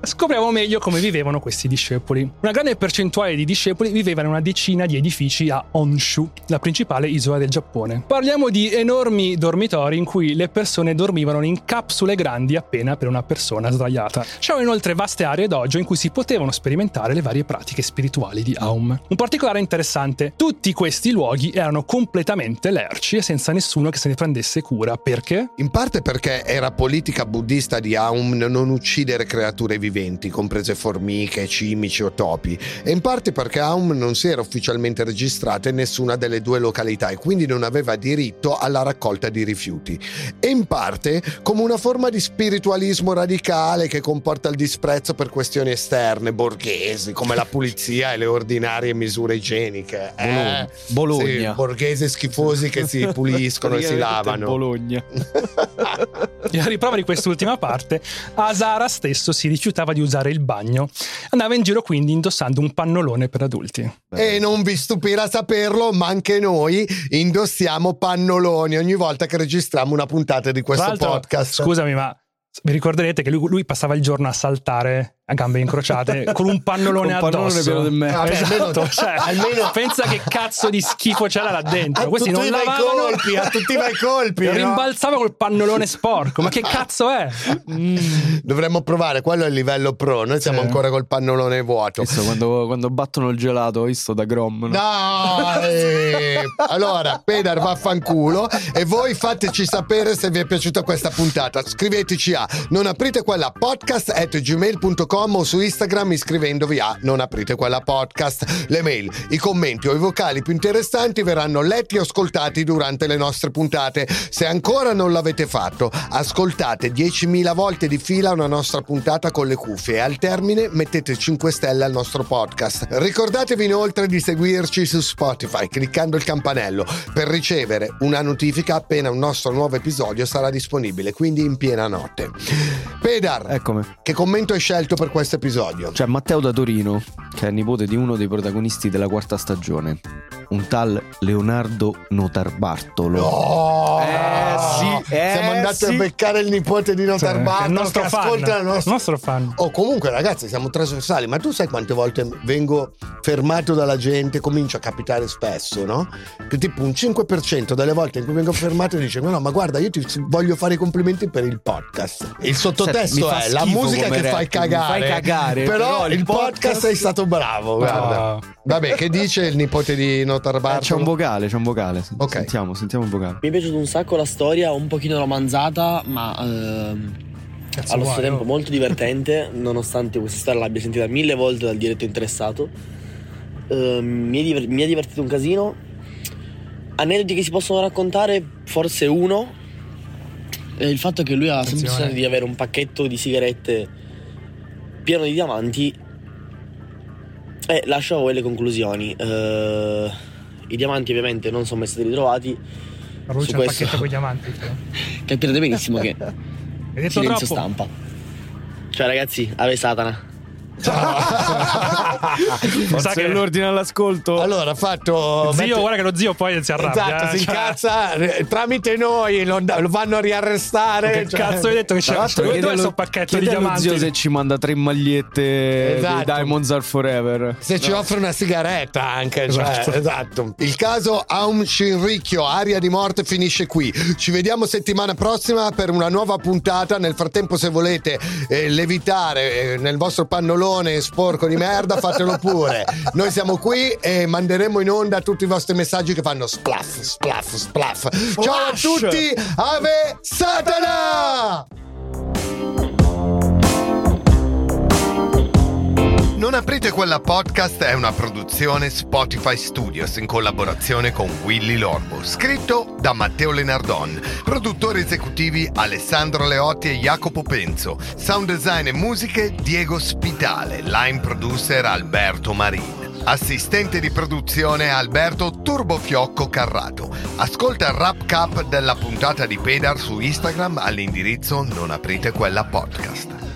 scopriamo meglio come vivevano questi discepoli. Una grande percentuale di discepoli viveva in una decina di edifici a Honshu, la principale isola del Giappone. Parliamo di enormi dormitori in cui le persone dormivano in capsule grandi appena per una persona sdraiata. C'erano inoltre vaste aree dojo in cui si potevano sperimentare le varie pratiche spirituali di Aum. Un particolare interessante, tutti questi luoghi erano completamente lerci e senza nessuno che se ne prendesse cura. Perché? In parte perché era politica buddista di Aum non uccidere creature viventi, comprese formiche, cimici o topi, e in parte perché Aum non si era ufficialmente registrata in nessuna delle due località e quindi non aveva diritto alla raccolta di rifiuti. E in parte come una forma di spiritualismo radicale che comporta il disprezzo per questioni esterne, borghesi, come la pulizia e le ordinarie misure igieniche. Eh? Bologna. Sì, borghesi schifosi che si puliscono e si lavano. Bologna. E a riprova di quest'ultima parte, Asara stesso si rifiutava di usare il bagno. Andava in giro quindi indossando un pannolone per adulti. E non vi stupirà saperlo, ma anche noi indossiamo pannoloni ogni volta che registriamo una puntata di questo podcast. Scusami, ma vi ricorderete che lui, lui passava il giorno a saltare a gambe incrociate con un pannolone Con un pannolone addosso. pieno di merda. Vabbè, Esatto, almeno- cioè, almeno- pensa che cazzo di schifo c'era là dentro. A Questi tutti non lavavano colpi, a tutti i bei colpi. no? rimbalzava col pannolone sporco. Ma che cazzo è? Dovremmo provare, quello è il livello pro. Noi siamo Sì. ancora col pannolone vuoto. Visto quando, quando battono il gelato, ho visto da Grom. no? Dai! allora, Pedar vaffanculo e voi fateci sapere se vi è piaciuta questa puntata. Scriveteci a non aprite quella podcast at gmail.com o su Instagram iscrivendovi a non aprite quella podcast. Le mail, i commenti o i vocali più interessanti verranno letti e ascoltati durante le nostre puntate. Se ancora non l'avete fatto, ascoltate 10.000 volte di fila una nostra puntata con le cuffie e al termine mettete 5 stelle al nostro podcast. Ricordatevi inoltre di seguirci su Spotify cliccando il campanello per ricevere una notifica appena un nostro nuovo episodio sarà disponibile, quindi in piena notte. Pedar, Eccomi. che commento hai scelto per questo episodio? C'è Matteo da Torino, che è nipote di uno dei protagonisti della quarta stagione, un tal Leonardo Notarbartolo. Oh, Eh, sì, eh, siamo andati sì. a beccare il nipote di Notar Cioè, Bartolo il nostro che fan. ascolta la nostra nostro fan. Oh, comunque, ragazzi, siamo trasversali. Ma tu sai quante volte vengo fermato dalla gente? Comincia a capitare spesso, no? Che tipo un 5% delle volte in cui vengo fermato dice: No, no, ma guarda, io ti voglio fare i complimenti per il podcast. Il sottotesto Senti, è la musica che fai rap, cagare. Fai cagare, Però, però il podcast, podcast sei stato bravo. Guarda. Ah. Vabbè, che dice il nipote di Notar Eh, c'è Bartolo? un vocale, c'è un vocale. Ok. Sentiamo, sentiamo un vocale. Mi è piaciuta un sacco la storia, un pochino romanzata, ma ehm, Cazzo allo stesso tempo molto divertente, nonostante questa storia l'abbia sentita mille volte dal diretto interessato. Ehm, mi, è diver- mi è divertito un casino. Aneddoti che si possono raccontare, forse uno. È il fatto che lui ha sempre Attenzione. bisogno di avere un pacchetto di sigarette pieno di diamanti. E lascio a voi le conclusioni. Eh, I diamanti ovviamente non sono mai stati ritrovati. È un questo- pacchetto con i diamanti. però. Capirete benissimo che silenzio troppo. stampa. Cioè ragazzi, ave Satana. Sa Forse che- l'ordine all'ascolto. Allora, ha fatto. Zio, mette- guarda che lo zio poi si arrabbia. Esatto, eh, si cioè, incazza eh, tramite noi, lo, lo vanno a riarrestare. Che cioè- cazzo hai detto che c'è? l'altro, Dove è allo- sto pacchetto di diamanti? zio se ci manda tre magliette Esatto. di Diamonds Are Forever. Se ci offre una sigaretta anche, cioè, Esatto. esatto. Il caso Aum Shinrikyo, aria di morte, finisce qui. Ci vediamo settimana prossima per una nuova puntata. Nel frattempo, se volete eh, levitare eh, nel vostro pannolone sporco di merda, fatelo pure. Noi siamo qui e manderemo in onda tutti i vostri messaggi che fanno splaff, splaff, splaff. Ciao a tutti, Ave Satana! Non aprite quella podcast è una produzione Spotify Studios in collaborazione con Willy Lorbo. Scritto da Matteo Lenardon. Produttori esecutivi Alessandro Leotti e Jacopo Penzo. Sound design e musiche Diego Spitale. Line producer Alberto Marin. Assistente di produzione Alberto Turbofiocco Carrato. Ascolta il rap cap della puntata di Pedar su Instagram all'indirizzo non aprite quella podcast.